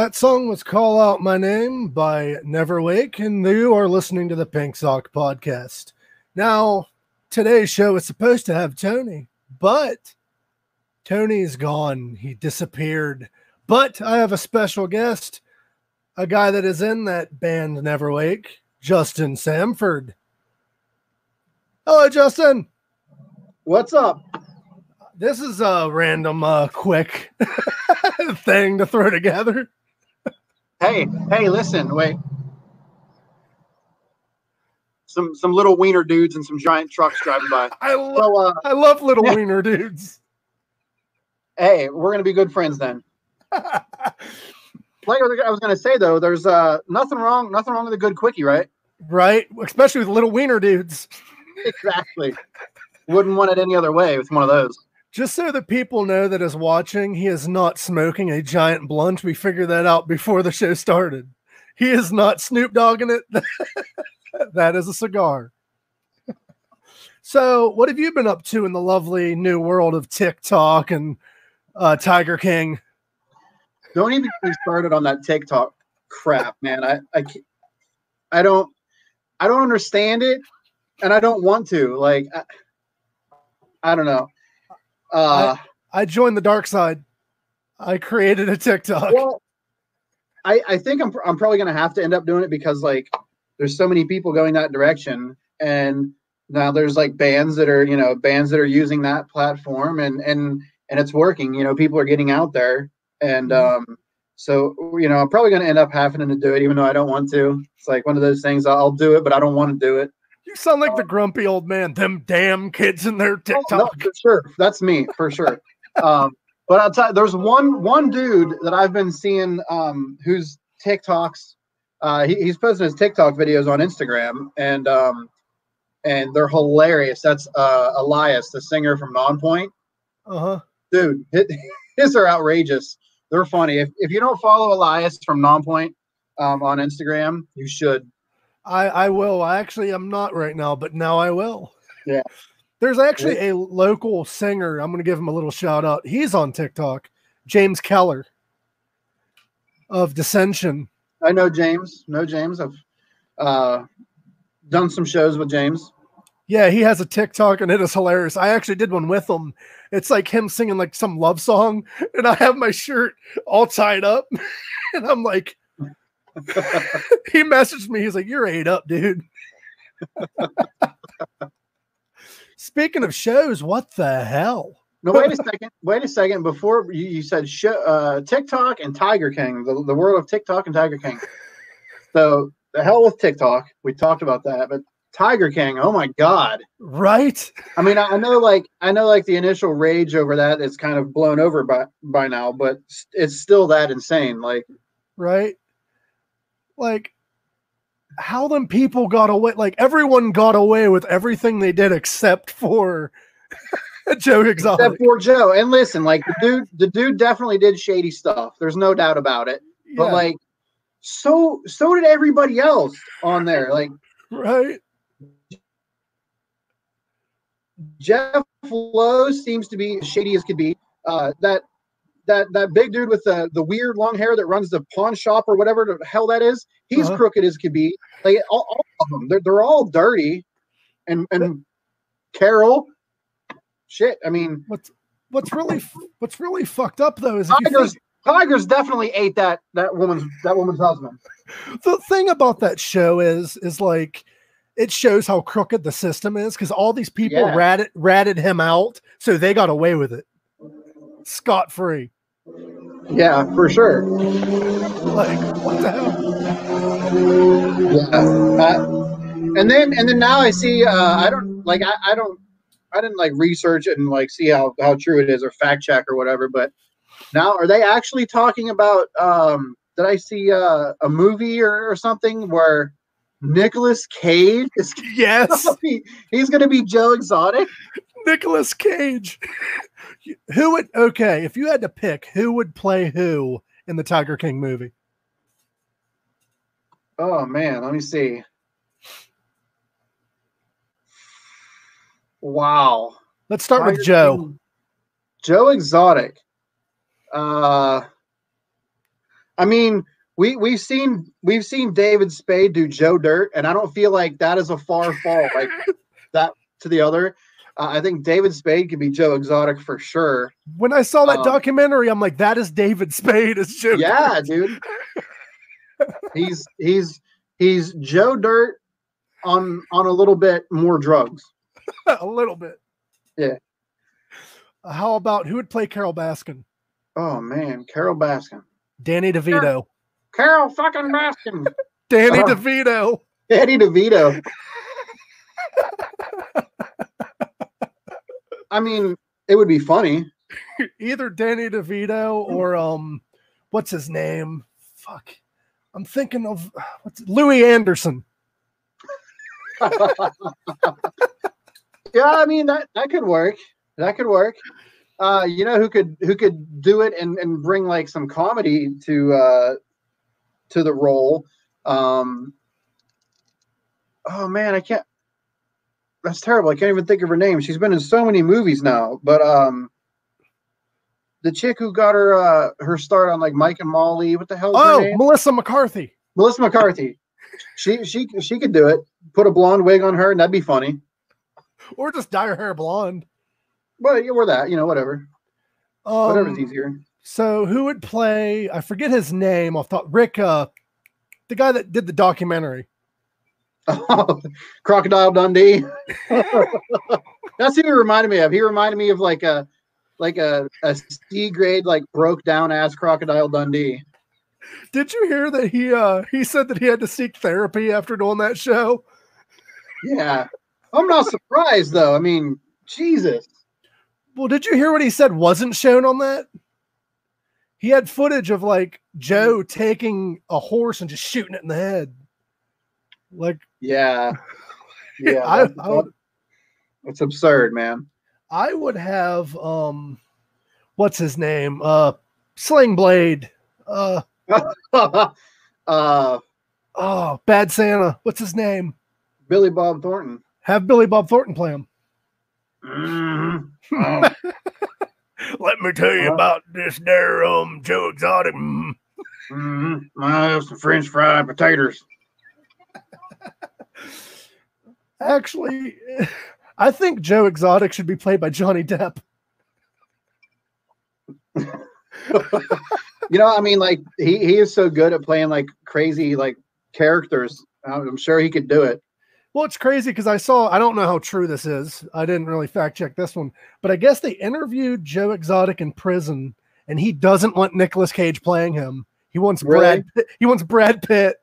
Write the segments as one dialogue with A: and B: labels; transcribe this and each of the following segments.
A: That
B: song was Call Out My Name by Neverwake, and you are listening to the Pink Sock Podcast. Now, today's show is supposed to have Tony, but Tony's gone. He disappeared. But I have a special guest, a guy that is in that band Neverwake, Justin Sanford. Hello, Justin.
C: What's up?
B: This is a random, uh, quick thing to throw together.
C: Hey, hey, listen, wait. Some some little wiener dudes and some giant trucks driving by.
B: I love,
C: So, uh,
B: I love little
C: Yeah.
B: wiener dudes.
C: hey, we're gonna be good friends then. Like I was- I was gonna say though, there's uh nothing wrong, nothing wrong with a good quickie, right?
B: right? Especially with little wiener dudes.
C: Exactly. Wouldn't want it any other way with one of those.
B: Just so that people know that is watching, he is not smoking a giant blunt. We figured that out before the show started. He is not Snoop Dogging it. that is a cigar. so, what have you been up to in the lovely new world of TikTok and uh, Tiger King?
C: Don't even get me started on that TikTok crap, man. I I I don't I don't understand it, and I don't want to. Like I, I don't know. Uh,
B: I joined the dark side. I created a TikTok.
C: well, I I think I'm I'm probably gonna have to end up doing it because like there's so many people going that direction, and now there's like bands that are you know bands that are using that platform, and and and it's working. You know, people are getting out there, and um, So you know, I'm probably going to end up having to do it, even though I don't want to. It's like one of those things. I'll do it, but I don't want to do it.
B: You sound like the grumpy old man. Them damn kids in their
C: Oh, no,
B: TikTok.
C: for sure, that's me for sure. um, but I'll tell you, there's one one dude that I've been seeing um, whose TikToks. Uh, he, he's posting his TikTok videos on Instagram, and um, and they're hilarious. That's uh, Elias, the singer from Nonpoint.
B: Uh huh.
C: dude, his, his are outrageous. They're funny. If, if you don't follow Elias from Nonpoint um, on Instagram, you should.
B: I I will. I actually am not right now, but now I will.
C: Yeah.
B: There's actually a local singer. I'm going to give him a little shout out. He's on TikTok. James Keller of Dissension.
C: I know James. Know James. I've uh, done some shows with James.
B: Yeah, he has a TikTok and it is hilarious. I actually did one with him. It's like him singing like some love song, and I have my shirt all tied up, and I'm like, he messaged me. He's like, "You're ate up, dude." Speaking of shows, what the hell?
C: No, wait a second. Wait a second. Before you, you said show, uh, TikTok and Tiger King, the, the world of TikTok and Tiger King. So the hell with TikTok. We talked about that, but Tiger King. Oh my God.
B: Right?
C: I mean, I I know, like, I know, like, the initial rage over that is kind of blown over by by now, but it's still that insane. Like,
B: Right? Like, how them people got away? Like, everyone got away with everything they did except for Joe Exotic.
C: except for Joe. And listen, like, the dude, the dude definitely did shady stuff. There's no doubt about it. But like, so so did everybody else on there. Like,
B: right?
C: Jeff Lowe seems to be shady as could be. Uh, that that that big dude with the the weird long hair that runs the pawn shop or whatever the hell that is, he's
B: Uh-huh.
C: crooked as could be. Like all, all of them, they're they're all dirty. And and Carol, shit. I mean,
B: What's what's really what's really fucked up though is
C: Tigers
B: think,
C: Tigers definitely ate that that woman's that woman's husband.
B: the thing about that show is is like it shows how crooked the system is because all these people
C: Yeah.
B: ratted ratted him out, so they got away with it scot free.
C: Yeah, for sure.
B: Like what the hell?
C: Yeah. Uh, and then and then now I see uh I don't like I, I don't I didn't like research it and like see how how true it is or fact check or whatever, but now are they actually talking about um did I see uh, a movie or, or something where Nicolas Cage is
B: Yes,
C: he, he's gonna be Joe Exotic?
B: Nicolas Cage. who would okay if you had to pick who would play who in the Tiger King movie?
C: Oh man, let me see. Wow.
B: Let's start with Joe.
C: King. Joe Exotic. Uh I mean, we we've seen we've seen David Spade do Joe Dirt, and I don't feel like that is a far fall like that to the other. Uh, I think David Spade could be Joe Exotic for sure.
B: When I saw that
C: Um,
B: documentary, I'm like, that is David Spade as Joe.
C: Yeah, dude. He's he's he's Joe Dirt on on a little bit more drugs.
B: a little bit.
C: Yeah.
B: How about who would play Carole Baskin?
C: Oh man, Carole Baskin.
B: Danny DeVito.
C: Carol fucking Baskin.
B: Danny
C: Uh,
B: DeVito.
C: Danny DeVito. I mean, it would be funny.
B: Either Danny DeVito or um, what's his name? Fuck. I'm thinking of what's Louie Anderson.
C: Yeah, I mean that that could work. That could work. Uh, you know who could who could do it and, and bring like some comedy to uh to the role. Um Oh man, I can't that's terrible. I can't even think of her name. She's been in so many movies now. But um the chick who got her uh her start on like Mike and Molly, what the hell
B: Oh? Melissa McCarthy.
C: Melissa McCarthy. She she she could do it. Put a blonde wig on her, and that'd be funny.
B: Or just dye her hair blonde.
C: Well, yeah, or that, you know, whatever. Whatever's
B: Um,
C: easier.
B: so who would play? I forget his name. I thought Rick, uh, the guy that did the documentary.
C: Crocodile Dundee. That's who he reminded me of. He reminded me of like a like a, a C grade, like broke down ass Crocodile Dundee.
B: Did you hear that he uh he said that he had to seek therapy after doing that show?
C: Yeah. I'm not surprised though. I mean, Jesus.
B: Well, did you hear what he said wasn't shown on that? He had footage of like Joe taking a horse and just shooting it in the head. Like
C: Yeah. Yeah.
B: I,
C: that's,
B: I would
C: that's absurd, man.
B: I would have um what's his name? Uh Sling Blade. Uh
C: uh
B: oh, Bad Santa. What's his name?
C: Billy Bob Thornton.
B: Have Billy Bob Thornton play him.
C: Mhm. Oh,
B: Let me tell you
C: Huh?
B: about this there um Joe Exotic. Mm.
C: mhm. I have some French fried potatoes.
B: Actually, I think Joe Exotic should be played by Johnny Depp.
C: You know, I mean, like he, he is so good at playing like crazy like characters. I'm sure he could do it.
B: Well, it's crazy because I saw, I don't know how true this is. I didn't really fact check this one, but I guess they interviewed Joe Exotic in prison and he doesn't want Nicolas Cage playing him. He wants Brad Pitt. He wants Brad Pitt.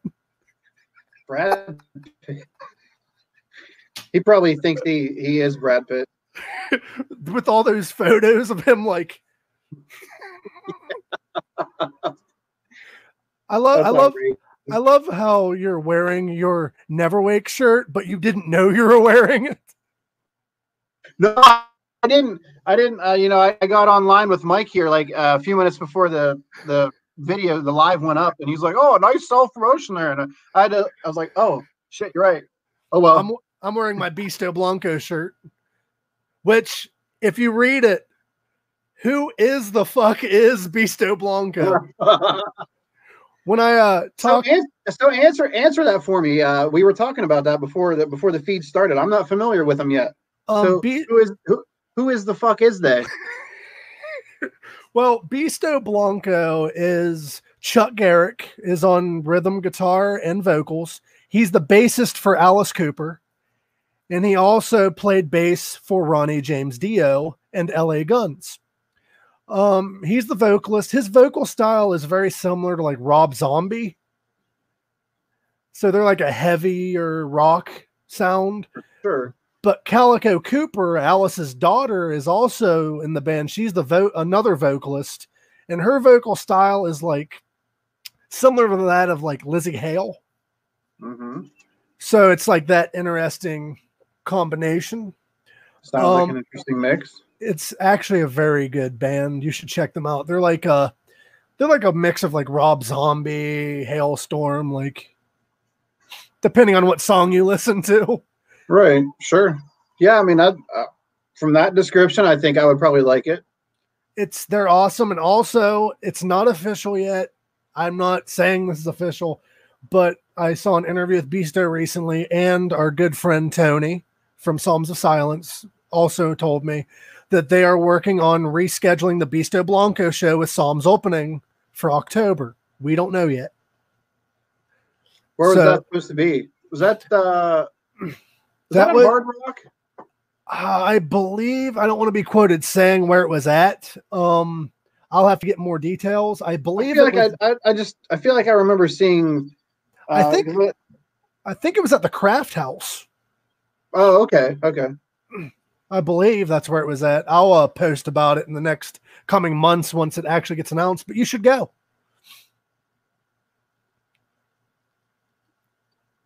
C: Brad. Pitt. He probably thinks he he is Brad Pitt.
B: with all those photos of him like I love
C: That's
B: I love
C: outrageous.
B: I love how you're wearing your Neverwake shirt, but you didn't know you were wearing it.
C: No, I didn't. I didn't. Uh, you know, I, I got online with Mike here like uh, a few minutes before the the video, the live went up, and he's like, "Oh, nice self promotion there." And I had to. I was like, "Oh shit, you're right." Oh well.
B: I'm I'm wearing my Beasto Blanco shirt, which if you read it, who is the fuck is Beasto Blanco? When I uh
C: so, an- so answer answer that for me. Uh, we were talking about that before the before the feed started. I'm not familiar with them yet.
B: um
C: so who is who? Who is the fuck is they?
B: Well, Beasto Blanco is Chuck Garrick is on rhythm guitar and vocals. He's the bassist for Alice Cooper, and he also played bass for Ronnie James Dio and LA Guns. Um, he's the vocalist. His vocal style is very similar to like Rob Zombie. So they're like a heavier rock sound
C: Sure.
B: But Calico Cooper, Alice's daughter, is also in the band. She's the vo- another vocalist, and her vocal style is like similar to that of like Lzzy Hale.
C: Mm-hmm.
B: So it's like that interesting combination.
C: Sounds like
B: Um,
C: an interesting mix.
B: It's actually a very good band. You should check them out. They're like a they're like a mix of like Rob Zombie, Halestorm, like depending on what song you listen to.
C: Right. Sure. Yeah. I mean, I, uh, from that description, I think I would probably like it.
B: it's they're awesome and also it's not official yet i'm not saying this is official but i saw an interview with beasto recently and our good friend tony from psalms of silence also told me that they are working on rescheduling the beasto blanco show with psalms opening for october we don't know yet
C: Where was
B: So-
C: that supposed to be? Was that uh was
B: That
C: that,
B: was-
C: hard rock?
B: i believe i don't want to be quoted saying where it was at um i'll have to get more details i
C: I
B: believe it
C: like
B: was,
C: I, I, I just I feel like I remember seeing.
B: I
C: uh,
B: think-
C: 'cause what-
B: I think it was at the craft house
C: Oh, okay, okay.
B: I believe that's where it was at. I'll uh, post about it in the next coming months once it actually gets announced. But you should go.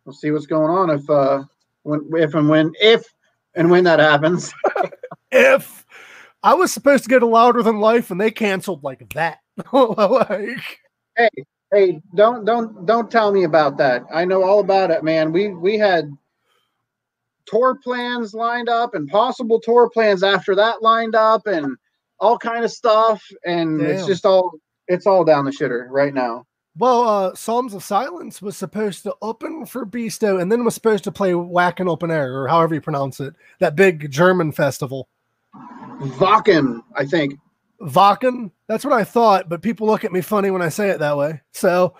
C: We'll see what's going on if uh when if and when if and when that happens.
B: If I was supposed to get Louder Than Life and they canceled like that, like
C: hey, hey, don't don't don't tell me about that. I know all about it, man. We we had tour plans lined up and possible tour plans after that lined up and all kind of stuff and it's just all it's all down the shitter right now.
B: Well, uh, Psalms of Silence was supposed to open for Beasto and then was supposed to play Wacken Open Air or however you pronounce it, that big German festival.
C: Wacken, I think.
B: Wacken. That's what I thought, but people look at me funny when I say it that way. So,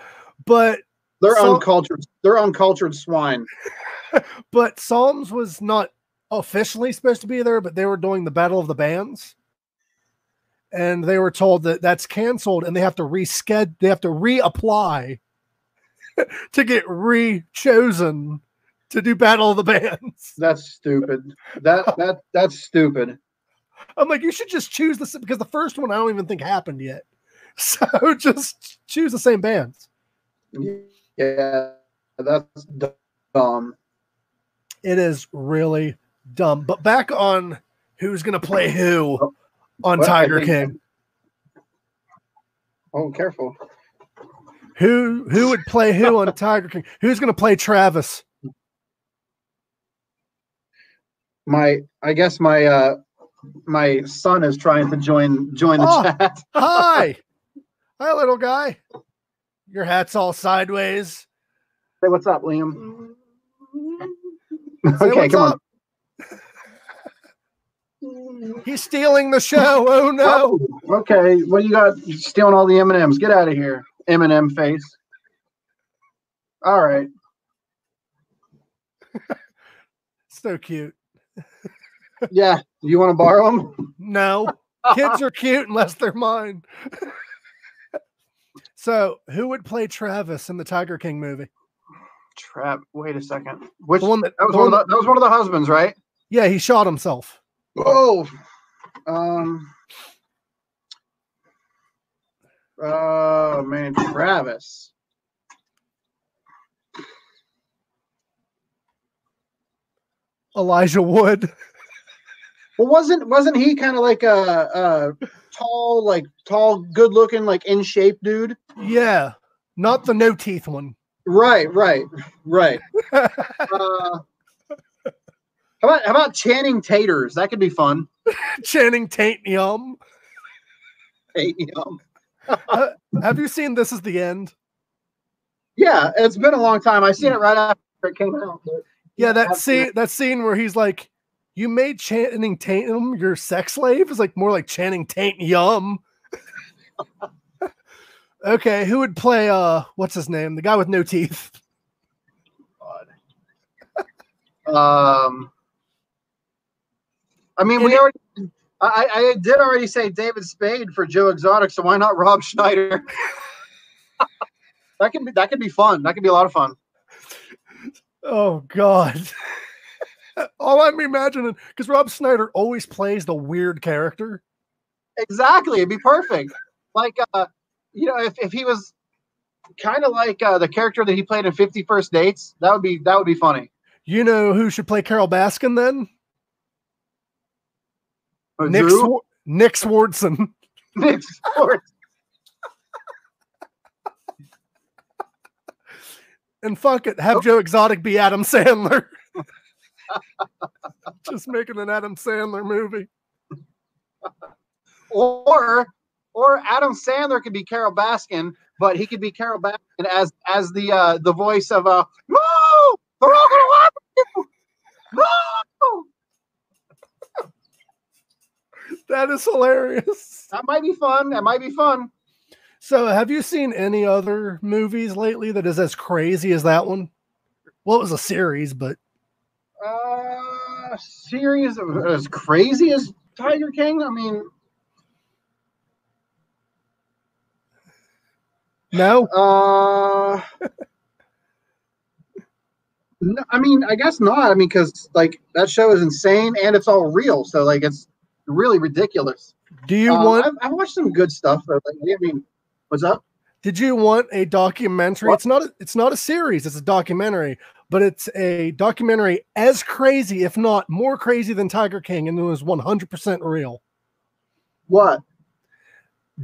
B: but
C: They're
B: So-
C: uncultured. They're uncultured swine.
B: but Psalms was not officially supposed to be there, but they were doing the Battle of the Bands. And they were told that that's canceled and they have to reschedule they have to reapply to get re-chosen to do battle of the bands
C: That's stupid. That that that's stupid.
B: i'm like you should just choose this because the first one i don't even think happened yet so just choose the same bands
C: Yeah, that's dumb.
B: it is really dumb but back on who's gonna play who oh. On
C: Well,
B: tiger
C: think-
B: king
C: Oh, careful.
B: who who would play who on tiger king who's gonna play travis
C: My I guess my uh my son is trying to join join the
B: Oh.
C: chat.
B: Hi. Hi, little guy. Your hat's all sideways.
C: Say what's up, Liam.
B: Say
C: okay, come
B: up. He's stealing the show. Oh no.
C: Okay, what you got? You stealing all the M and M's? Get out of here, M and M face. All right.
B: So cute.
C: Yeah. Do you want to borrow them?
B: No. Kids are cute unless they're mine. so who would play Travis in the Tiger King movie?
C: Trap. Wait a second. Which
B: The one that,
C: that was
B: the
C: one of the, that was one of the husbands, right?
B: yeah, he shot himself.
C: Oh. Um. Oh man, Travis.
B: Elijah Wood.
C: Well, wasn't wasn't he kind of like a, a tall, like tall, good looking, like in shape dude?
B: Yeah. Not the no teeth one.
C: Right, right, right. uh, how about how about Channing Taters? That could be fun.
B: Channing Taint Yum.
C: Hey, you know.
B: Have you seen This Is the End?
C: Yeah, it's been a long time. I seen it right after it came out.
B: Yeah, that scene that scene where he's like, You made Channing Tatum your sex slave is like more like Channing Taint Yum. okay, who would play uh what's his name? The guy with no teeth.
C: Um, I mean, we
B: Any-
C: already. I, I did already say David Spade for Joe Exotic, so why not Rob Schneider? that could be that could be fun. That could be a lot of fun.
B: Oh god. All I'm imagining because Rob Schneider always plays the weird character.
C: Exactly, it'd be perfect. Like, uh, you know, if, if he was kind of like uh, the character that he played in Fifty First Dates, that would be that would be funny.
B: You know who should play Carole Baskin then?
C: Uh,
B: Nick? Swar- Nick Swardson.
C: Nick Swartz.
B: And fuck it, have Joe Exotic be Adam Sandler. Just making an Adam Sandler movie.
C: or or Adam Sandler could be Carole Baskin, but he could be Carole Baskin as as the uh the voice of uh no, they're all gonna laugh at you. No,
B: That is hilarious.
C: that might be fun. That might be fun.
B: So, have you seen any other movies lately that is as crazy as that one? Well, it was a series, but
C: Uh, series as crazy as Tiger King. I mean,
B: no.
C: uh. no, I mean, I guess not. I mean, because like that show is insane and it's all real, so like it's really ridiculous.
B: Do you
C: Um,
B: want?
C: I've, I've watched some good stuff. Though. Like, I mean, what's up?
B: Did you want a documentary?
C: What?
B: It's not. A, it's not a series. It's a documentary, but it's a documentary as crazy, if not more crazy than Tiger King, and it was one hundred percent real.
C: What?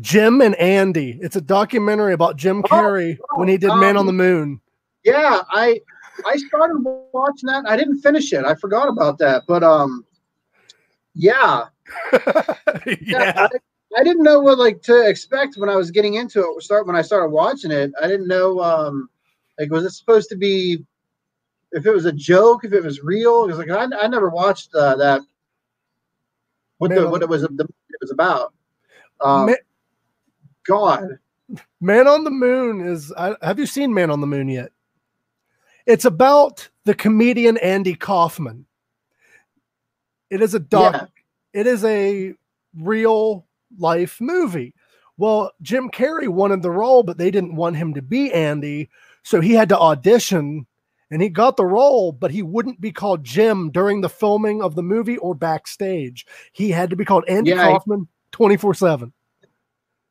B: Jim and Andy. It's a documentary about Jim
C: Oh,
B: Carrey when he did Man on
C: um,
B: the Moon.
C: Yeah, I I started watching that. I didn't finish it. I forgot about that. But um, yeah,
B: yeah.
C: I, I didn't know what like to expect when I was getting into it. Start when I started watching it. I didn't know um, like was it supposed to be if it was a joke, if it was real. It was like I, I never watched uh, that. What
B: Man
C: the what it was the it was about. Um,
B: Ma-
C: God,
B: Man on the Moon is. I, have you seen Man on the Moon yet? It's about the comedian Andy Kaufman. It is a doc.
C: yeah,
B: It is a real life movie. Well, Jim Carrey wanted the role, but they didn't want him to be Andy. So he had to audition and he got the role, but he wouldn't be called Jim during the filming of the movie or backstage. He had to be called Andy
C: Yeah,
B: Kaufman 24 7.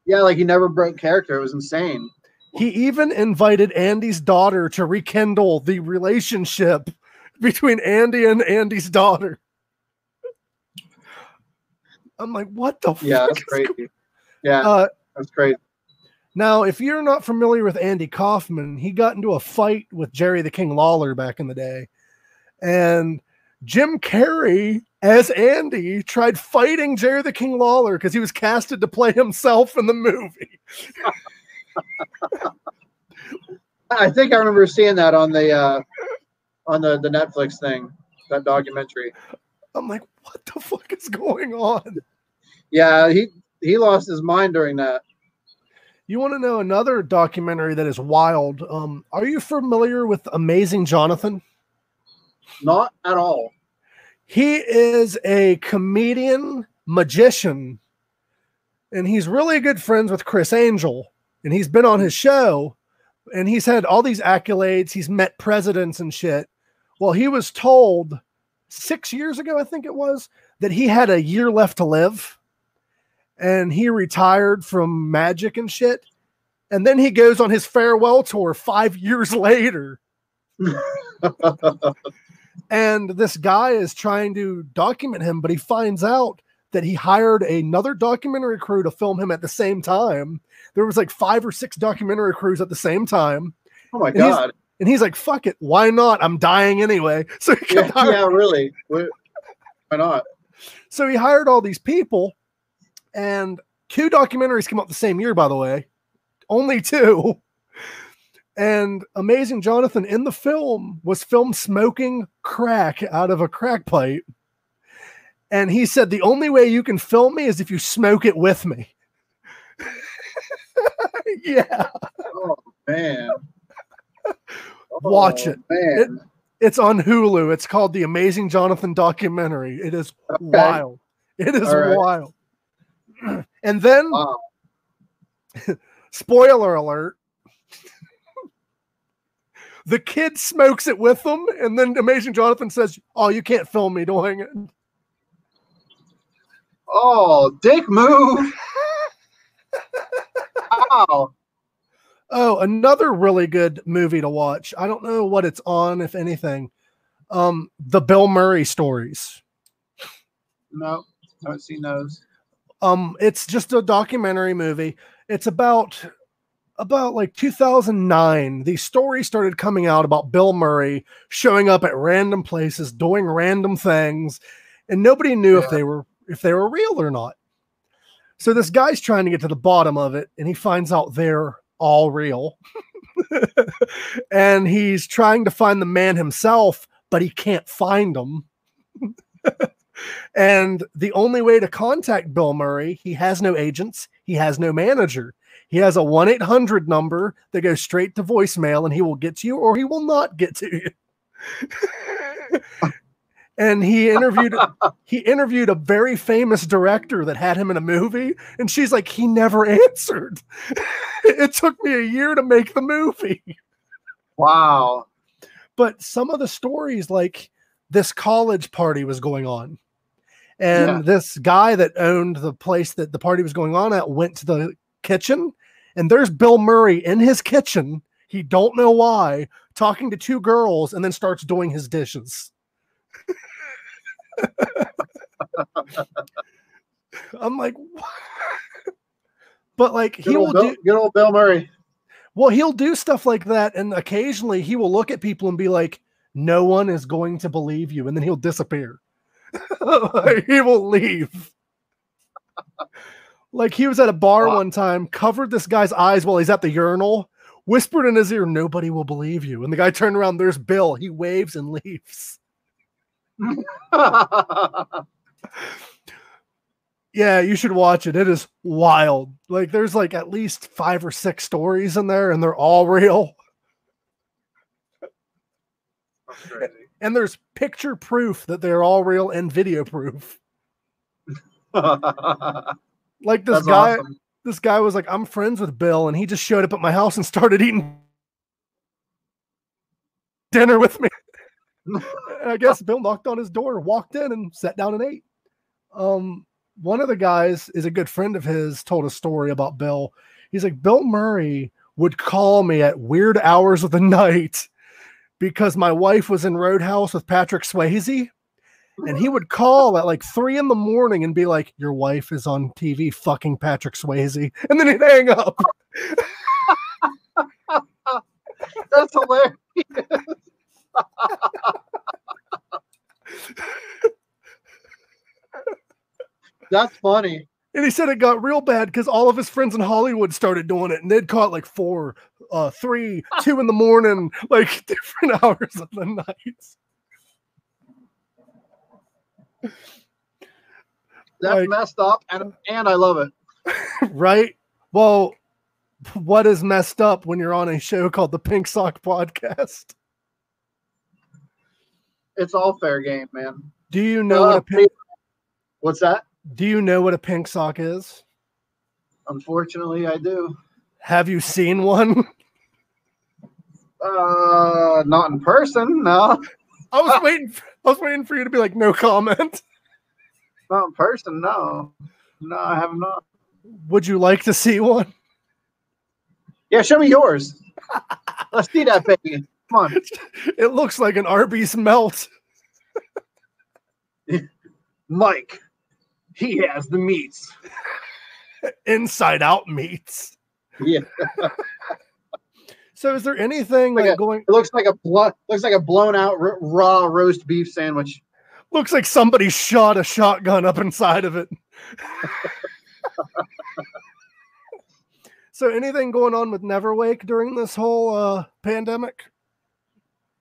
C: Yeah, like he never broke character. It was insane.
B: He even invited Andy's daughter to rekindle the relationship between Andy and Andy's daughter. I'm like, what the fuck?
C: Yeah,
B: fuck
C: that's crazy. Yeah,
B: Uh,
C: that's crazy.
B: Now, if you're not familiar with Andy Kaufman, he got into a fight with Jerry the King Lawler back in the day. And Jim Carrey, as Andy, tried fighting Jerry the King Lawler because he was casted to play himself in the movie.
C: I think I remember seeing that on the uh, on the the Netflix thing, that documentary.
B: I'm like, what the fuck is going on?
C: Yeah, he he lost his mind during that.
B: You want to know another documentary that is wild? Um, are you familiar with Amazing Jonathan?
C: Not at all.
B: He is a comedian magician, and he's really good friends with Criss Angel, and he's been on his show, and he's had all these accolades. He's met presidents and shit. Well, he was told six years ago, I think it was, that he had a year left to live, and he retired from magic and shit. And then he goes on his farewell tour five years later and this guy is trying to document him, but he finds out that he hired another documentary crew to film him at the same time. There was like five or six documentary crews at the same time,
C: Oh my
B: And
C: god.
B: And he's like, "Fuck it, why not? I'm dying anyway." So he
C: Yeah, yeah, really. Why not?
B: so he hired all these people, and two documentaries came out the same year, by the way. Only two. And Amazing Jonathan in the film was filmed smoking crack out of a crack pipe. And he said, The only way you can film me is if you smoke it with me. yeah,
C: Oh man.
B: Watch
C: Oh,
B: it.
C: man.
B: it's on Hulu. It's called The Amazing Jonathan documentary. It is wild. It is
C: right.
B: wild. And then,
C: Wow.
B: spoiler alert, the kid smokes it with them, and then Amazing Jonathan says, "Oh, you can't film me doing it."
C: Oh, dick move. Wow.
B: Oh, another really good movie to watch. I don't know what it's on, if anything. Um, the Bill Murray stories.
C: No, I haven't seen those.
B: Um, it's just a documentary movie. It's about about like 2009. These stories started coming out about Bill Murray showing up at random places, doing random things, and nobody knew if they were if they were real or not. So this guy's trying to get to the bottom of it, and he finds out they're all real. and he's trying to find the man himself, but he can't find him. and the only way to contact Bill Murray, he has no agents, he has no manager. He has a 1 800 number that goes straight to voicemail and he will get to you or he will not get to you. and he interviewed he interviewed a very famous director that had him in a movie and she's like he never answered. it took me a year to make the movie
C: Wow.
B: but some of the stories like this college party was going on and
C: Yeah.
B: this guy that owned the place that the party was going on at went to the kitchen and there's bill murray in his kitchen he don't know why talking to two girls and then starts doing his dishes i'm like what? but like
C: Good,
B: he will
C: Bill,
B: do
C: good old Bill Murray.
B: well, he'll do stuff like that, and occasionally he will look at people and be like, "No one is going to believe you," and then he'll disappear. he will leave. like he was at a bar
C: Wow.
B: one time, covered this guy's eyes while he's at the urinal, whispered in his ear, "Nobody will believe you," and the guy turned around. There's Bill. He waves and leaves. Yeah, you should watch it. It is wild. Like there's like at least five or six stories in there, and they're all real.
C: Crazy.
B: and there's picture proof that they're all real and video proof. Like this
C: That's
B: guy,
C: awesome.
B: this guy was like, I'm friends with Bill, and he just showed up at my house and started eating dinner with me. And I guess Bill knocked on his door, walked in, and sat down and ate. Um, one of the guys is a good friend of his, told a story about Bill. He's like, Bill Murray would call me at weird hours of the night because my wife was in Roadhouse with Patrick Swayze. And he would call at like three in the morning and be like, Your wife is on TV fucking Patrick Swayze. And then he'd hang up.
C: That's hilarious. That's funny.
B: And he said it got real bad because all of his friends in Hollywood started doing it, and they'd call it like four, uh, three, two in the morning, like different hours of the night.
C: That's
B: Like-
C: messed up, and and I love it.
B: right? Well, what is messed up when you're on a show called the Pink Sock Podcast?
C: It's all fair game, man.
B: Do you know what
C: Uh,
B: a pink,
C: What's that?
B: do you know what a pink sock is?
C: Unfortunately, I do.
B: Have you seen one?
C: Uh, not in person. No,
B: I was waiting. For, I was waiting for you to be like, no comment.
C: not in person. No, no, I have not.
B: Would you like to see one?
C: Yeah, show me yours. Let's see that baby. Come on.
B: It looks like an Arby's melt.
C: Mike. He has the meats.
B: inside out meats.
C: Yeah,
B: So is there anything
C: Like
B: like
C: a-
B: going
C: it looks like a blo- looks like a blown out r- raw roast beef sandwich.
B: looks like somebody shot a shotgun up inside of it. so anything going on with Neverwake during this whole uh pandemic?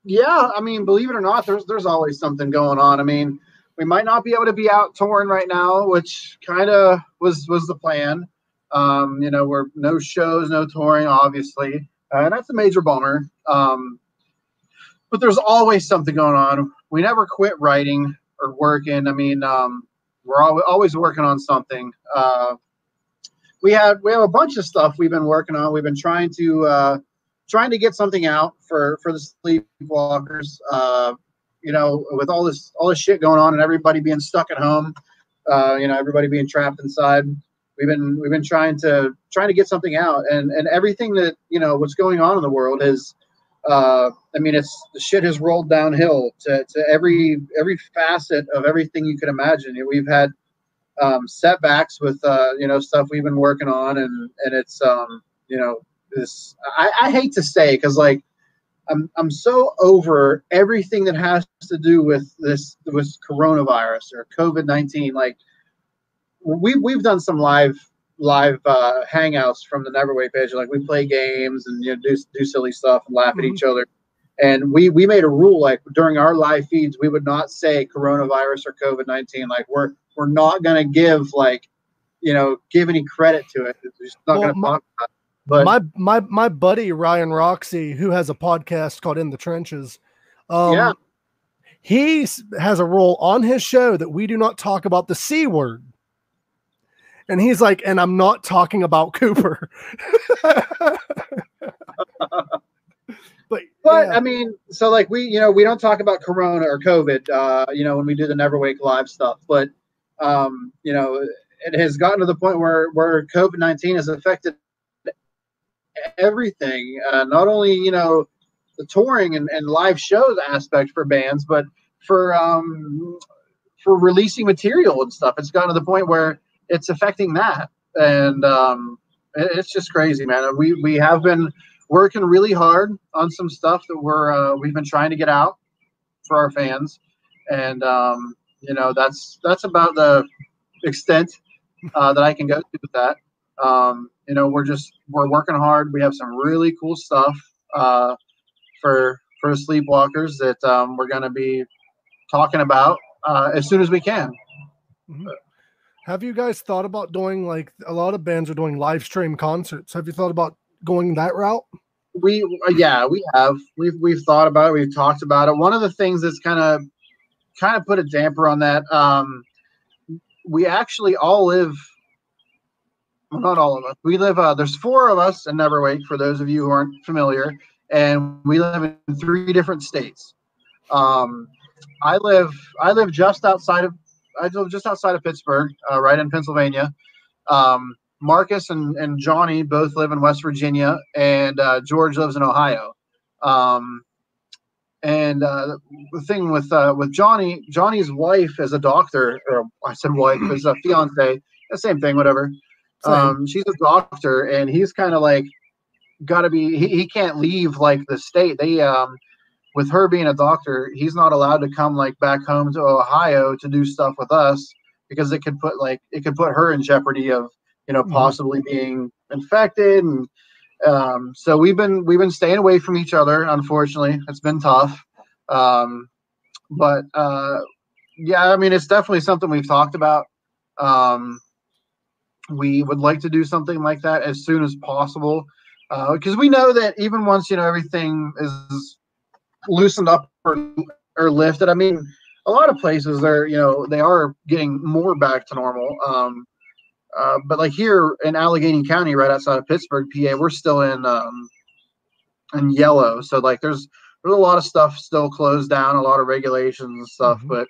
C: Yeah, I mean, believe it or not, there's there's always something going on. I mean, we might not be able to be out touring right now, which kind of was was the plan. Um, you know, we're no shows, no touring, obviously, and that's a major bummer. Um, but there's always something going on. We never quit writing or working. I mean, um, we're always, always working on something. Uh, we had we have a bunch of stuff we've been working on. We've been trying to uh, trying to get something out for for the sleepwalkers. Uh, you know, with all this all this shit going on and everybody being stuck at home, uh, you know, everybody being trapped inside. We've been we've been trying to trying to get something out, and and everything that you know what's going on in the world is. Uh, I mean, it's the shit has rolled downhill to, to every every facet of everything you could imagine. We've had um, setbacks with uh, you know stuff we've been working on, and and it's um, you know this I, I hate to say because like I'm I'm so over everything that has to do with this with coronavirus or COVID nineteen. Like we we've done some live live uh, hangouts from the Neverwake page. Like we play games and you know do do silly stuff and laugh
B: Mhm.
C: at each other. And we we made a rule like during our live feeds we would not say coronavirus or COVID nineteen. Like we're we're not gonna give like you know give any credit to it. We're just not
B: Well,
C: gonna talk about it. But
B: my my my buddy Ryan Roxy, who has a podcast called In the Trenches, um,
C: Yeah.
B: he has a role on his show that we do not talk about the c word. And he's like, and I'm not talking about Cooper. but
C: But
B: yeah.
C: I mean, so like we, you know, we don't talk about Corona or COVID, uh, you know, when we do the Neverwake live stuff. But um, you know, it has gotten to the point where where COVID nineteen has affected everything. Uh, not only you know the touring and, and live shows aspect for bands, but for um, for releasing material and stuff. It's gotten to the point where it's affecting that, and um, it- it's just crazy, man. We we have been working really hard on some stuff that we're uh, we've been trying to get out for our fans, and um, you know that's that's about the extent uh, that I can go to with that. Um, you know, we're just we're working hard. We have some really cool stuff uh, for for sleepwalkers that um, we're going to be talking about uh, as soon as we can.
B: have you guys thought about doing like a lot of bands are doing live stream concerts? Have you thought about going that route?
C: we uh, yeah we have we've we've thought about it we've talked about it one of the things that's kind of kind of put a damper on that um we actually all live well, not all of us. We live. Uh, there's four of us in Neverwake. For those of you who aren't familiar, and we live in three different states. Um, I live. I live just outside of. I live just outside of Pittsburgh, uh, right in Pennsylvania. Um, Marcus and, and Johnny both live in West Virginia, and uh, George lives in Ohio. Um, and uh, the thing with uh, with Johnny, Johnny's wife is a doctor, or I said wife is a fiance, the same thing, whatever. Um, she's a doctor, and he's kind of like got to be. He, he can't leave like the state. They um, with her being a doctor, he's not allowed to come like back home to Ohio to do stuff with us because it could put like it could put her in jeopardy of you know
B: Mhm.
C: possibly being infected and um, so we've been we've been staying away from each other unfortunately it's been tough um, but uh, yeah i mean it's definitely something we've talked about um, we would like to do something like that as soon as possible because we know that even once you know everything is loosened up or, or lifted i mean a lot of places are you know they are getting more back to normal um, uh, but like here in Allegheny County, right outside of Pittsburgh, PA, we're still in um, in yellow. So like there's there's a lot of stuff still closed down, a lot of regulations and stuff.
B: Mhm.
C: But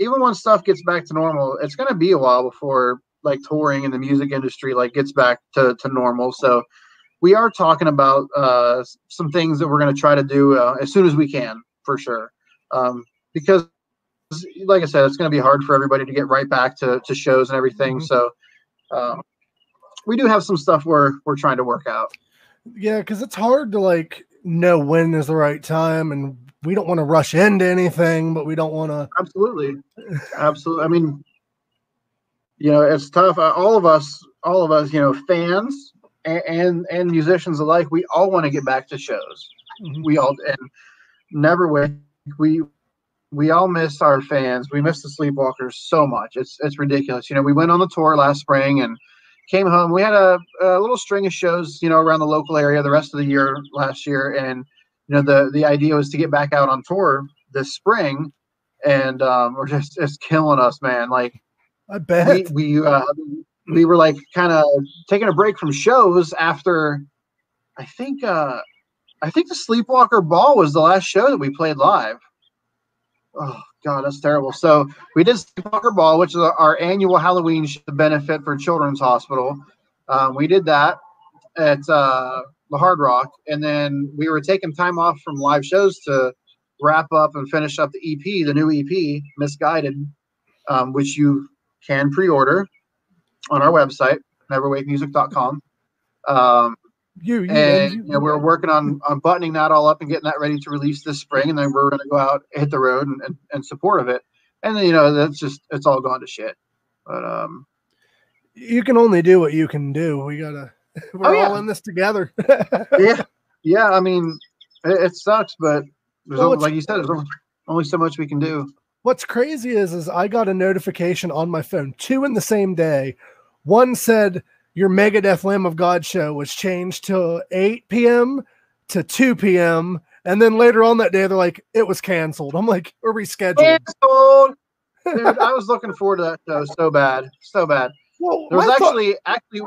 C: even when stuff gets back to normal, it's gonna be a while before like touring in the music industry like gets back to, to normal. So we are talking about uh, some things that we're gonna try to do uh, as soon as we can for sure. Um, because like I said, it's going to be hard for everybody to get right back to, to shows and everything.
B: Mhm.
C: So um, we do have some stuff we're we're trying to work out.
B: Yeah, because it's hard to like know when is the right time, and we don't want to rush into anything, but we don't want to.
C: Absolutely, absolutely. I mean, you know, it's tough. Uh, all of us, all of us, you know, fans and and, and musicians alike, we all want to get back to shows. We all and never wish we we all miss our fans. We miss the Sleepwalkers so much. It's it's ridiculous. You know, we went on the tour last spring and came home. We had a, a little string of shows, you know, around the local area the rest of the year last year, and you know, the the idea was to get back out on tour this spring, and um, we're just just killing us, man. Like
B: I bet.
C: we we uh, we were like kind of taking a break from shows after I think uh I think the Sleepwalker Ball was the last show that we played live. Oh god, that's terrible. So we did Sleepwalker Ball, which is our annual Halloween benefit for Children's Hospital. Um, we did that at uh, the Hard Rock, and then we were taking time off from live shows to wrap up and finish up the EP, the new EP, Misguided, um, which you can pre-order on our website, neverwakemusic.com. Um,
B: you, you,
C: and
B: you-
C: you know, we're working on, on buttoning that all up and getting that ready to release this spring, and then we're going to go out, hit the road, and, and, and support of it. And then you know that's just it's all gone to shit. But um,
B: you can only do what you can do. We gotta. We're
C: Oh, yeah.
B: all in this together.
C: yeah, yeah. I mean, it, it sucks, but there's
B: Well,
C: only, like you said, there's only, only so much we can do.
B: What's crazy is, is I got a notification on my phone, two in the same day. One said your Megadeth Lamb of God show was changed to 8 p.m. to 2 p.m. And then later on that day, they're like, it was canceled. I'm like, or rescheduled.
C: Canceled. Dude, I was looking forward to that show so bad, so bad.
B: Well,
C: There was
B: my thought-
C: actually actually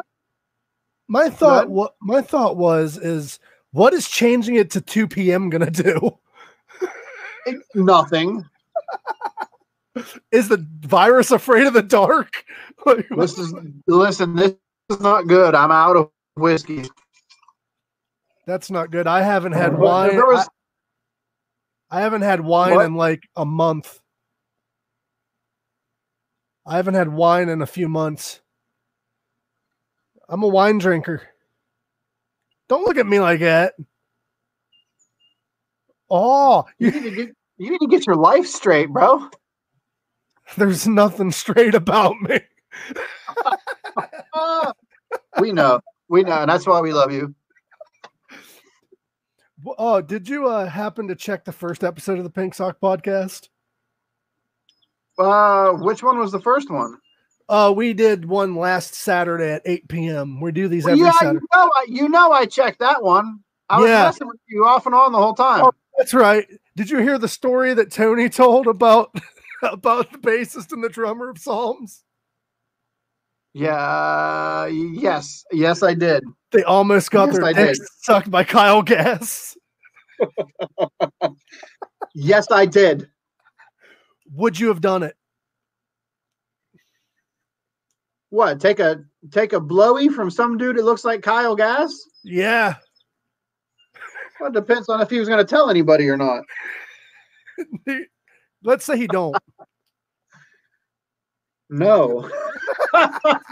B: my thought what my thought was is what is changing it to 2 p.m. gonna do?
C: nothing.
B: Is the virus afraid of the dark? Like,
C: This is listen. This is not good. I'm out of whiskey.
B: that's not good. I haven't had wine.
C: was-
B: I, I haven't had wine
C: What?
B: in like a month. I haven't had wine in a few months. I'm a wine drinker. Don't look at me like that. Oh,
C: You need to get you need to get your life straight, bro.
B: there's nothing straight about me.
C: We know, we know, and that's why we love you.
B: Oh, did you uh, happen to check the first episode of the Pink Sock podcast?
C: Uh, which one was the first one?
B: Uh, we did one last Saturday at 8 p.m. We do these every
C: yeah,
B: Saturday.
C: you know, I, you know, I checked that one. I was
B: Yeah.
C: messing with you off and on the whole time.
B: Oh, That's right. Did you hear the story that Tony told about about the bassist and the drummer of Psalms?
C: Yeah. Yes. Yes, I did.
B: They almost got
C: Yes,
B: their dicks sucked by Kyle Gass.
C: Yes, I did.
B: Would you have done it?
C: What? Take a take a blowy from some dude that looks like Kyle Gass?
B: Yeah.
C: Well, it depends on if he was going to tell anybody or not.
B: Let's say he don't.
C: No. I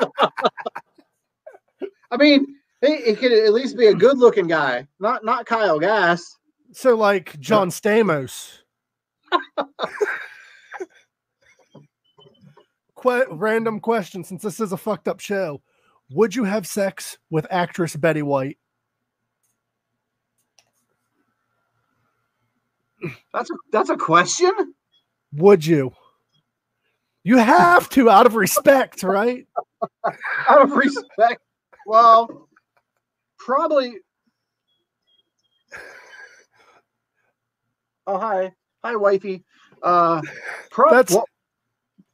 C: mean, he, he could at least be a good-looking guy, not not Kyle Gass.
B: So like John Stamos. que- random question since this is a fucked up show. Would you have sex with actress Betty White?
C: That's a that's a question.
B: Would you? You have to out of respect, right?
C: Out of respect. Well, probably. Oh hi, hi, wifey. Uh,
B: That's-
C: well,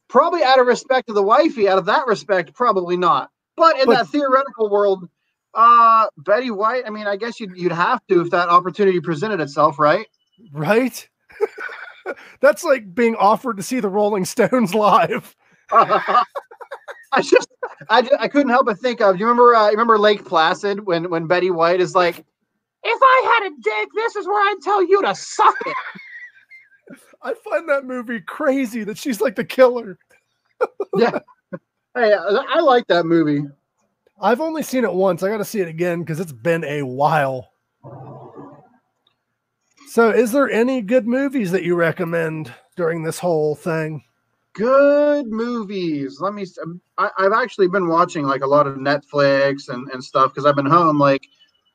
C: probably out of respect to the wifey. Out of that respect, probably not. But in
B: But-
C: that theoretical world, uh, Betty White. I mean, I guess you'd you'd have to if that opportunity presented itself, right?
B: Right? That's like being offered to see the Rolling Stones live.
C: I just, I, ju- I couldn't help but think of. You remember, uh, you remember Lake Placid when when Betty White is like, "If I had a dick, this is where I'd tell you to suck it."
B: I find that movie crazy that she's like the killer.
C: yeah. Hey, I, I like that movie.
B: I've only seen it once. I got to see it again because it's been a while. So, is there any good movies that you recommend during this whole thing?
C: Good movies. Let me. um, I, I've actually been watching like a lot of Netflix and and stuff because I've been home. Like,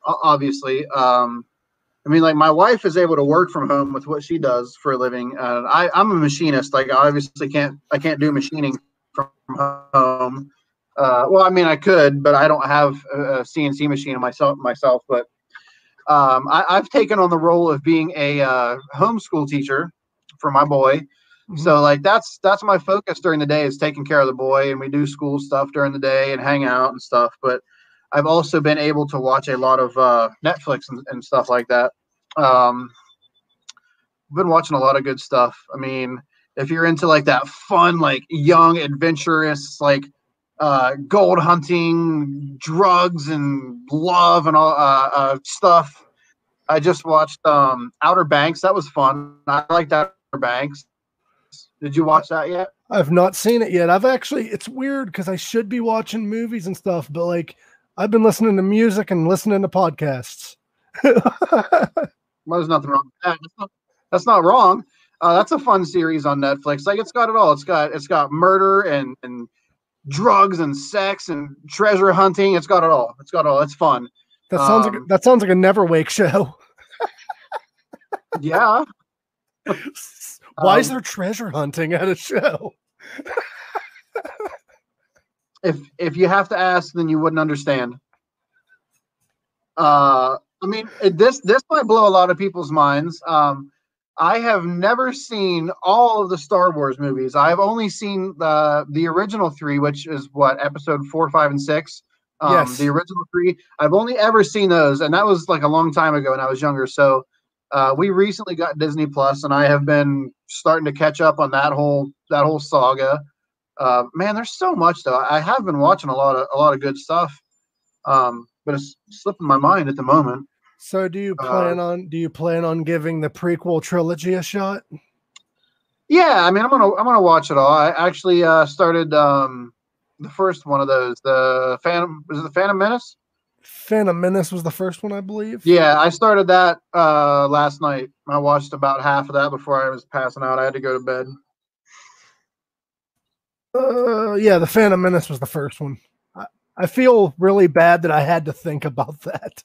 C: obviously, um, I mean, like my wife is able to work from home with what she does for a living. And I, I'm a machinist. Like, I obviously can't. I can't do machining from home. Uh, well, I mean, I could, but I don't have a CNC machine myself. Myself, but um, I, I've taken on the role of being a uh, homeschool teacher for my boy. So like that's that's my focus during the day is taking care of the boy, and we do school stuff during the day and hang out and stuff. But I've also been able to watch a lot of uh, Netflix and, and stuff like that. Um, I've been watching a lot of good stuff. I mean, if you're into like that fun, like young, adventurous, like uh, gold hunting, drugs, and love and all uh, uh, stuff. I just watched um, Outer Banks. That was fun. I liked Outer Banks. Did you watch that yet?
B: I've not seen it yet. I've actually, it's weird because I should be watching movies and stuff, but like I've been listening to music and listening to podcasts.
C: Well, there's nothing wrong with that. That's not, that's not wrong. Uh, that's a fun series on Netflix. Like it's got it all. It's got it's got murder and and drugs and sex and treasure hunting. It's got it all. It's got it all. It's fun.
B: that sounds like
C: Um,
B: that sounds like a Neverwake show.
C: Yeah.
B: Why is
C: Um,
B: there treasure hunting at a show?
C: if if you have to ask, then you wouldn't understand. Uh, I mean, it- this this might blow a lot of people's minds. Um, I have never seen all of the Star Wars movies. I've only seen the the original three, which is what episode four, five, and six. Um,
B: Yes.
C: The original three. I've only ever seen those, and that was like a long time ago when I was younger. So. Uh, we recently got Disney Plus, and I have been starting to catch up on that whole that whole saga. Uh, man, there's so much though. I have been watching a lot of a lot of good stuff, um, but it's slipping my mind at the moment.
B: So do you
C: uh,
B: plan on do you plan on giving the prequel trilogy a shot?
C: Yeah, I mean, I'm gonna I'm gonna watch it all. I actually uh, started um, the first one of those, the Phantom. Was it the Phantom Menace?
B: Phantom Menace was the first one, I believe.
C: Yeah, I started that uh, last night. I watched about half of that before I was passing out. I had to go to bed.
B: Uh, yeah, the Phantom Menace was the first one. I, feel really bad that I had to think about that.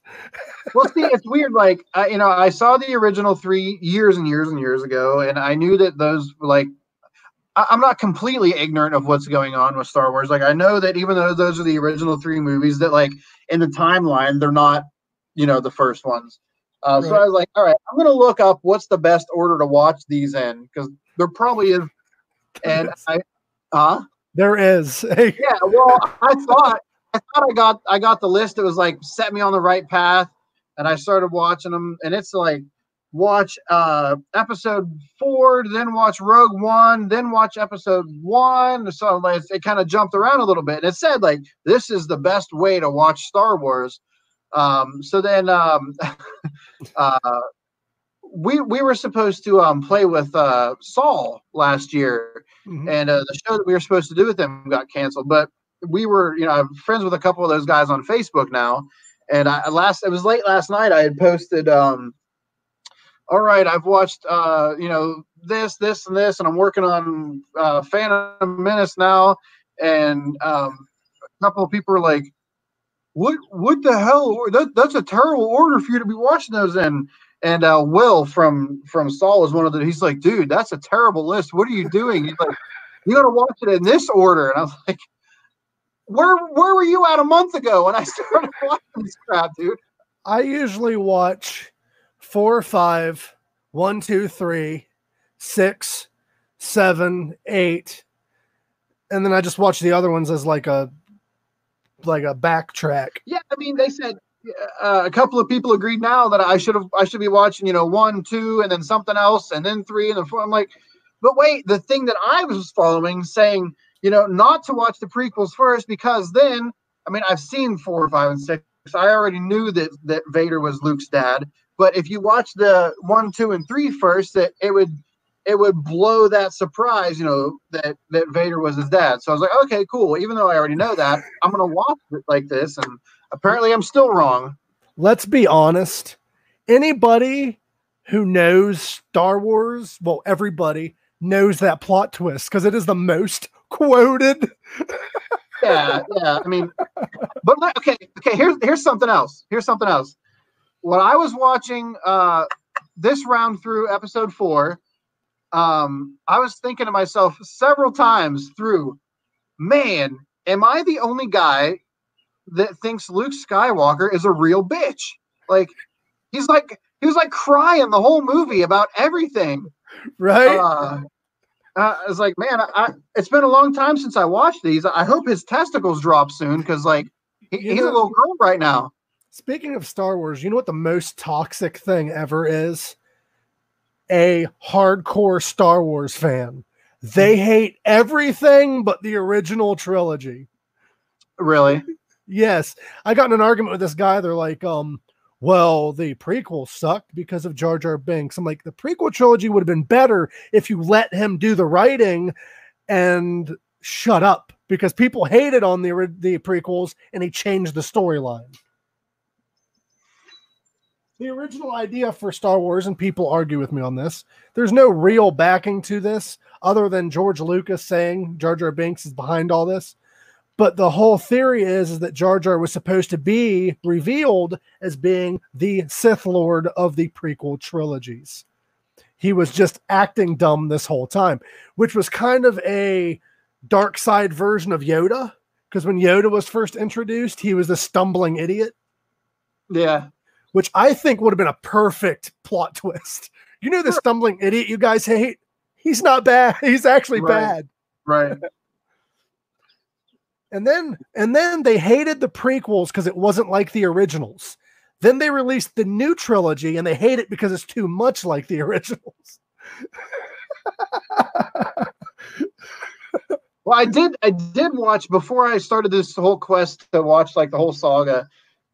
C: well, see, it's weird. Like, I, you know, I saw the original three years and years and years ago, and I knew that those were like. I, I'm not completely ignorant of what's going on with Star Wars. Like, I know that even though those are the original three movies, that like in the timeline they're not, you know, the first ones. Uh, So I was like, all right, I'm gonna look up what's the best order to watch these in because there probably is. And I, huh?
B: There is.
C: Yeah, well, I thought I thought I got I got the list. It was like set me on the right path, and I started watching them. And it's like watch uh episode four, then watch Rogue One, then watch episode one. So like, it kind of jumped around a little bit. And it said like this is the best way to watch Star Wars. Um, so then um, uh, we we were supposed to um play with uh Saul last year
B: Mhm.
C: and uh, the show that we were supposed to do with them got canceled. But we were, you know, I'm friends with a couple of those guys on Facebook now. And I last it was late last night. I had posted, um, all right, I've watched, uh, you know, this, this, and this, and I'm working on uh, Phantom Menace now. And um, a couple of people were like, "What? What the hell? That, that's a terrible order for you to be watching those in." And uh, Will from from Saul is one of the. He's like, "Dude, that's a terrible list. What are you doing?" He's like, "You got to watch it in this order." And I was like, "Where where were you at a month ago when I started watching this crap, dude?"
B: I usually watch four, five, one, two, three, six, seven, eight, and then I just watch the other ones as like a like a backtrack.
C: Yeah, I mean, they said uh, a couple of people agreed now that I should have I should be watching, you know, one, two, and then something else, and then three, and then four. I'm like, but wait, the thing that I was following saying, you know, not to watch the prequels first because then, I mean, I've seen four, five, and six. I already knew that that Vader was Luke's dad. But if you watch the one, two, and three first, that it would it would blow that surprise, you know, that that Vader was his dad. So I was like, okay, cool. Even though I already know that, I'm gonna watch it like this, and apparently I'm still wrong.
B: Let's be honest. Anybody who knows Star Wars, well, everybody knows that plot twist because it is the most quoted.
C: Yeah, yeah. I mean, but okay, okay. Here's here's something else. Here's something else. When I was watching uh this round through episode four, um, I was thinking to myself several times through, man, am I the only guy that thinks Luke Skywalker is a real bitch? Like, he's like he was like crying the whole movie about everything.
B: Right?
C: Uh, uh, I was like, man, I, it's been a long time since I watched these. I hope his testicles drop soon because, like, he, he's a little girl right now.
B: Speaking of Star Wars, you know what the most toxic thing ever is? A hardcore Star Wars fan. They hate everything but the original trilogy.
C: Really?
B: Yes. I got in an argument with this guy. They're like, um, well, the prequel sucked because of Jar Jar Binks. I'm like, the prequel trilogy would have been better if you let him do the writing and shut up because people hated on the the prequels and he changed the storyline. The original idea for Star Wars, and people argue with me on this, there's no real backing to this other than George Lucas saying Jar Jar Binks is behind all this. But the whole theory is, is that Jar Jar was supposed to be revealed as being the Sith Lord of the prequel trilogies. He was just acting dumb this whole time, which was kind of a dark side version of Yoda. Because when Yoda was first introduced, he was the stumbling idiot,
C: Yeah.
B: which I think would have been a perfect plot twist. You know, the stumbling idiot you guys hate? He's not bad. He's actually
C: Right.
B: bad.
C: Right.
B: And then and then they hated the prequels because it wasn't like the originals. Then they released the new trilogy and they hate it because it's too much like the originals.
C: Well, I did. I did watch before I started this whole quest to watch like the whole saga,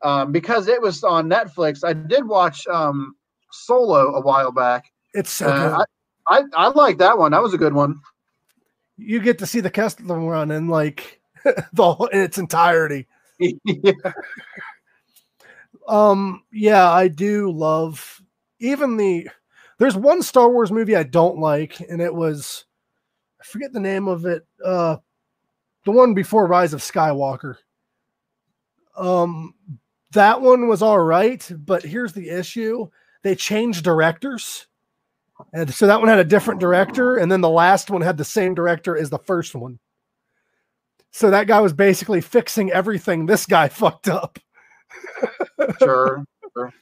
C: um, because it was on Netflix. I did watch um, Solo a while back.
B: It's so good.
C: Uh, I, I I like that one. That was a good one.
B: you get to see the Kessel run and like the whole, in its entirety.
C: yeah.
B: Um, yeah, I do love even the. There's one Star Wars movie I don't like, and it was I forget the name of it. Uh, the one before Rise of Skywalker. Um, that one was all right, but here's the issue: they changed directors, and so that one had a different director, and then the last one had the same director as the first one. So that guy was basically fixing everything this guy fucked up.
C: sure. sure.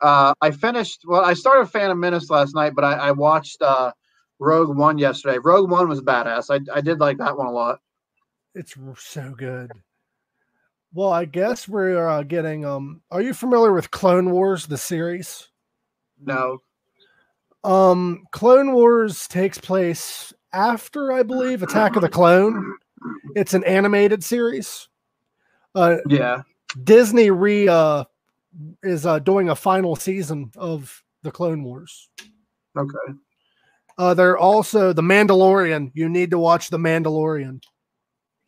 C: Uh, I finished. Well, I started Phantom Menace last night, but I, I watched uh, Rogue One yesterday. Rogue One was badass. I, I did like that one a lot.
B: It's so good. Well, I guess we're uh, getting. Um, are you familiar with Clone Wars, the series?
C: No.
B: Um, Clone Wars takes place after, I believe, Attack of the Clone. It's an animated series. Uh,
C: Yeah.
B: Disney re uh, is uh, doing a final season of the Clone Wars.
C: Okay.
B: Uh, they're also the Mandalorian. You need to watch the Mandalorian.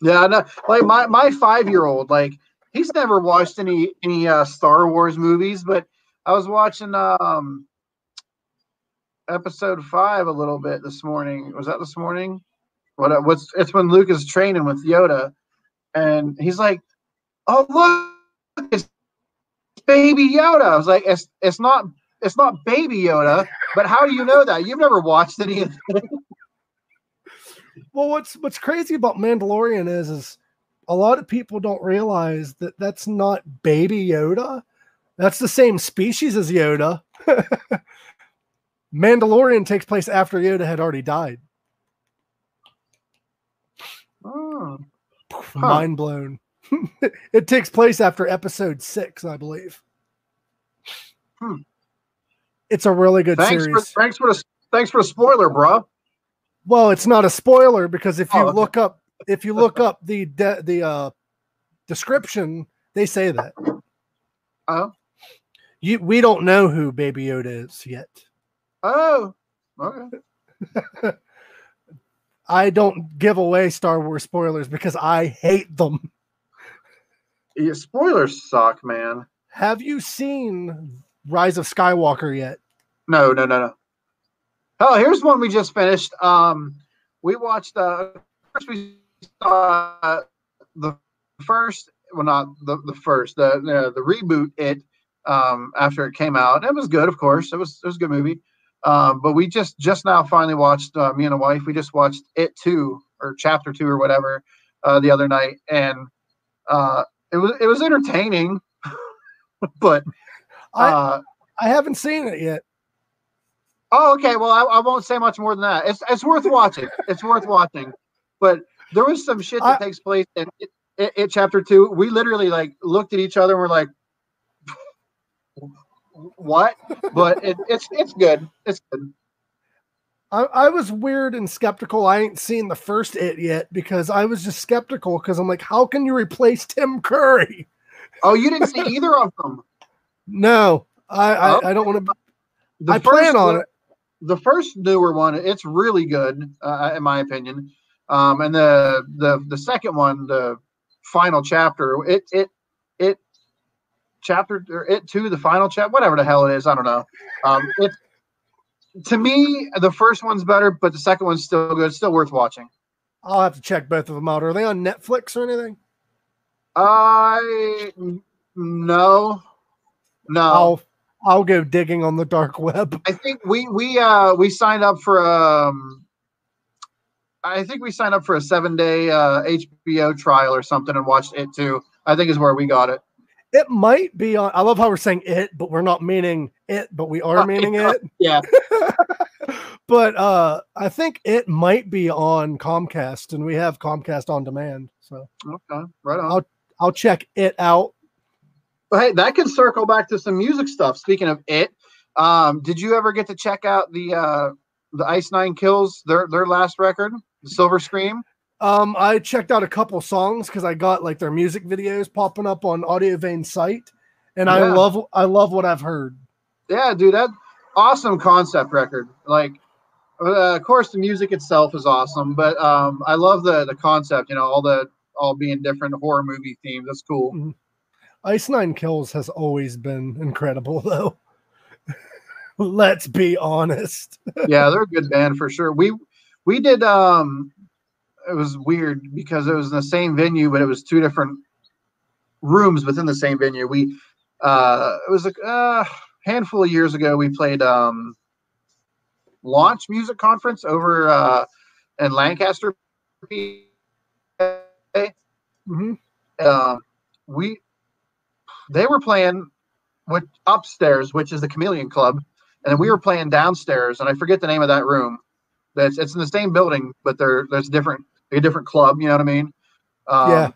C: Yeah, no, like my my five year old, like he's never watched any any uh, Star Wars movies, but I was watching um episode five a little bit this morning. Was that this morning? What? What's? It's when Luke is training with Yoda, and he's like, "Oh look, it's Baby Yoda." I was like, "It's it's not." It's not baby Yoda, but how do you know that? You've never watched any
B: Well, what's what's crazy about Mandalorian is is a lot of people don't realize that that's not baby Yoda. That's the same species as Yoda. Mandalorian takes place after Yoda had already died.
C: Oh.
B: Mind blown. it takes place after episode six, I believe.
C: Hmm.
B: It's a really good
C: Thanks for
B: series.
C: thanks for the thanks for the spoiler, bro.
B: Well, it's not a spoiler because if you
C: Oh, okay.
B: look up if you look up the de- the uh, description, they say that.
C: Oh.
B: You we don't know who Baby Yoda is yet.
C: Oh, okay.
B: I don't give away Star Wars spoilers because I hate them.
C: Yeah, spoilers suck, man.
B: Have you seen Rise of Skywalker yet?
C: No, no, no, no. Oh, here's one we just finished. Um, we watched. Uh, first we saw uh, the first, well, not the the first, the the, the reboot. It um after it came out, it was good, of course. It was it was a good movie. Um, but we just just now finally watched. Uh, me and a wife, we just watched it two or chapter two or whatever uh, the other night, and uh, it was it was entertaining, but
B: I-
C: uh,
B: I haven't seen it yet.
C: Oh, okay. Well, I, I won't say much more than that. It's it's worth watching. It's worth watching. But there was some shit that
B: I-
C: takes place in it, it, it chapter two. We literally like looked at each other and we're like, "What?" But it, it's it's good. It's good.
B: I, I was weird and skeptical. I ain't seen the first it yet because I was just skeptical because I'm like, how can you replace Tim Curry?
C: Oh, you didn't see either of them.
B: No, I. I, I don't want to.
C: The
B: I plan on
C: one-
B: it.
C: The first newer one, it's really good, uh, in my opinion. Um, and the the the second one, the final chapter, it it chapter or it two, the final chapter, whatever the hell it is, I don't know. Um, it to me, the first one's better, but the second one's still good, still worth watching.
B: I'll have to check both of them out. Are they on Netflix or anything?
C: I no, no.
B: I'll I'll go digging on the dark web.
C: I think we we uh we signed up for um I think we signed up for a seven day uh HBO trial or something and watched it too. I think is where we got it.
B: It might be on. I love how we're saying it, but we're not meaning it, but we are
C: Uh,
B: meaning it.
C: Yeah.
B: but uh I think it might be on Comcast, and we have Comcast on demand. So
C: Okay. Right on.
B: I'll- I'll check it out.
C: Hey, that can circle back to some music stuff. Speaking of it, um, did you ever get to check out the uh the Ice Nine Kills, their their last record, Silver Scream?
B: Um, I checked out a couple songs because I got like their music videos popping up on Audio Vein site, and I love I love what I've heard.
C: Yeah, dude, that awesome concept record. Like, uh, of course, the music itself is awesome, but um, I love the the concept. You know, all the all being different horror movie themes. That's cool.
B: Ice Nine Kills has always been incredible, though. Let's be honest.
C: yeah, they're a good band for sure. We we did. um It was weird because it was in the same venue, but it was two different rooms within the same venue. We uh it was a uh, handful of years ago. We played um launch music conference over uh in Lancaster.
B: Mhm.
C: um, we they were playing with upstairs, which is the Chameleon Club, and we were playing downstairs, and I forget the name of that room. That's it's in the same building, but there there's different a different club. You know what I mean? Um,
B: Yeah.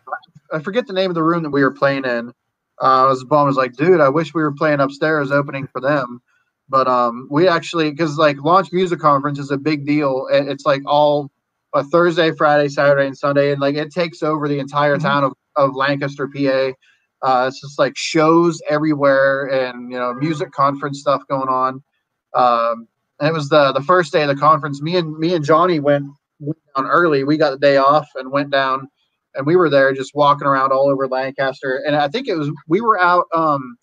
C: I forget the name of the room that we were playing in. Uh, I was. I was like, dude, I wish we were playing upstairs, opening for them. But um, we actually, because like Launch Music Conference is a big deal. and It's like all a Thursday, Friday, Saturday, and Sunday, and like it takes over the entire
B: Mhm.
C: town of, of Lancaster, PA. Uh, it's just like shows everywhere, and you know, music conference stuff going on. Um, and it was the the first day of the conference. Me and me and Johnny went, went down early. We got the day off and went down, and we were there just walking around all over Lancaster. And I think it was we were out. Um,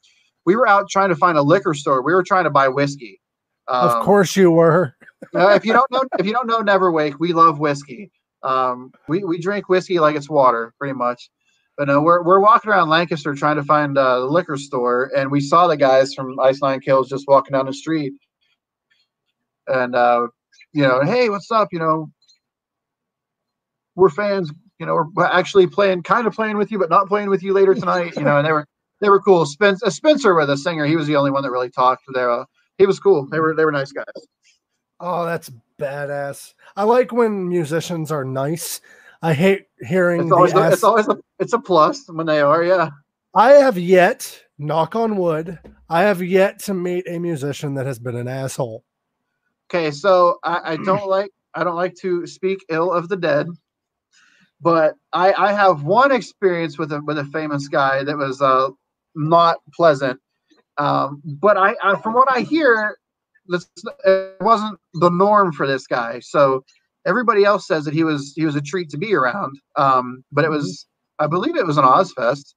C: we were out trying to find a liquor store. We were trying to buy whiskey. Um,
B: of course you were.
C: uh, if you don't know, if you don't know Neverwake, we love whiskey. Um, we we drink whiskey like it's water, pretty much. But no, we're we're walking around Lancaster trying to find uh, the liquor store, and we saw the guys from Ice Nine Kills just walking down the street. And uh, you know, hey, what's up? You know, we're fans. You know, we're actually playing, kind of playing with you, but not playing with you later tonight. You know, and they were they were cool. Spencer, Spencer, with the singer, he was the only one that really talked. There, uh, he was cool. They were they were nice guys.
B: Oh, that's badass. I like when musicians are nice. I hate hearing
C: It's
B: the
C: always, a, it's always a, it's a plus when they are, yeah.
B: I have yet, knock on wood, I have yet to meet a musician that has been an asshole.
C: Okay, so I, I don't like I don't like to speak ill of the dead, but I, I have one experience with a with a famous guy that was uh not pleasant. Um, but I, I from what I hear, this it wasn't the norm for this guy. So everybody else says that he was he was a treat to be around. Um, but it was I believe it was an Ozzfest.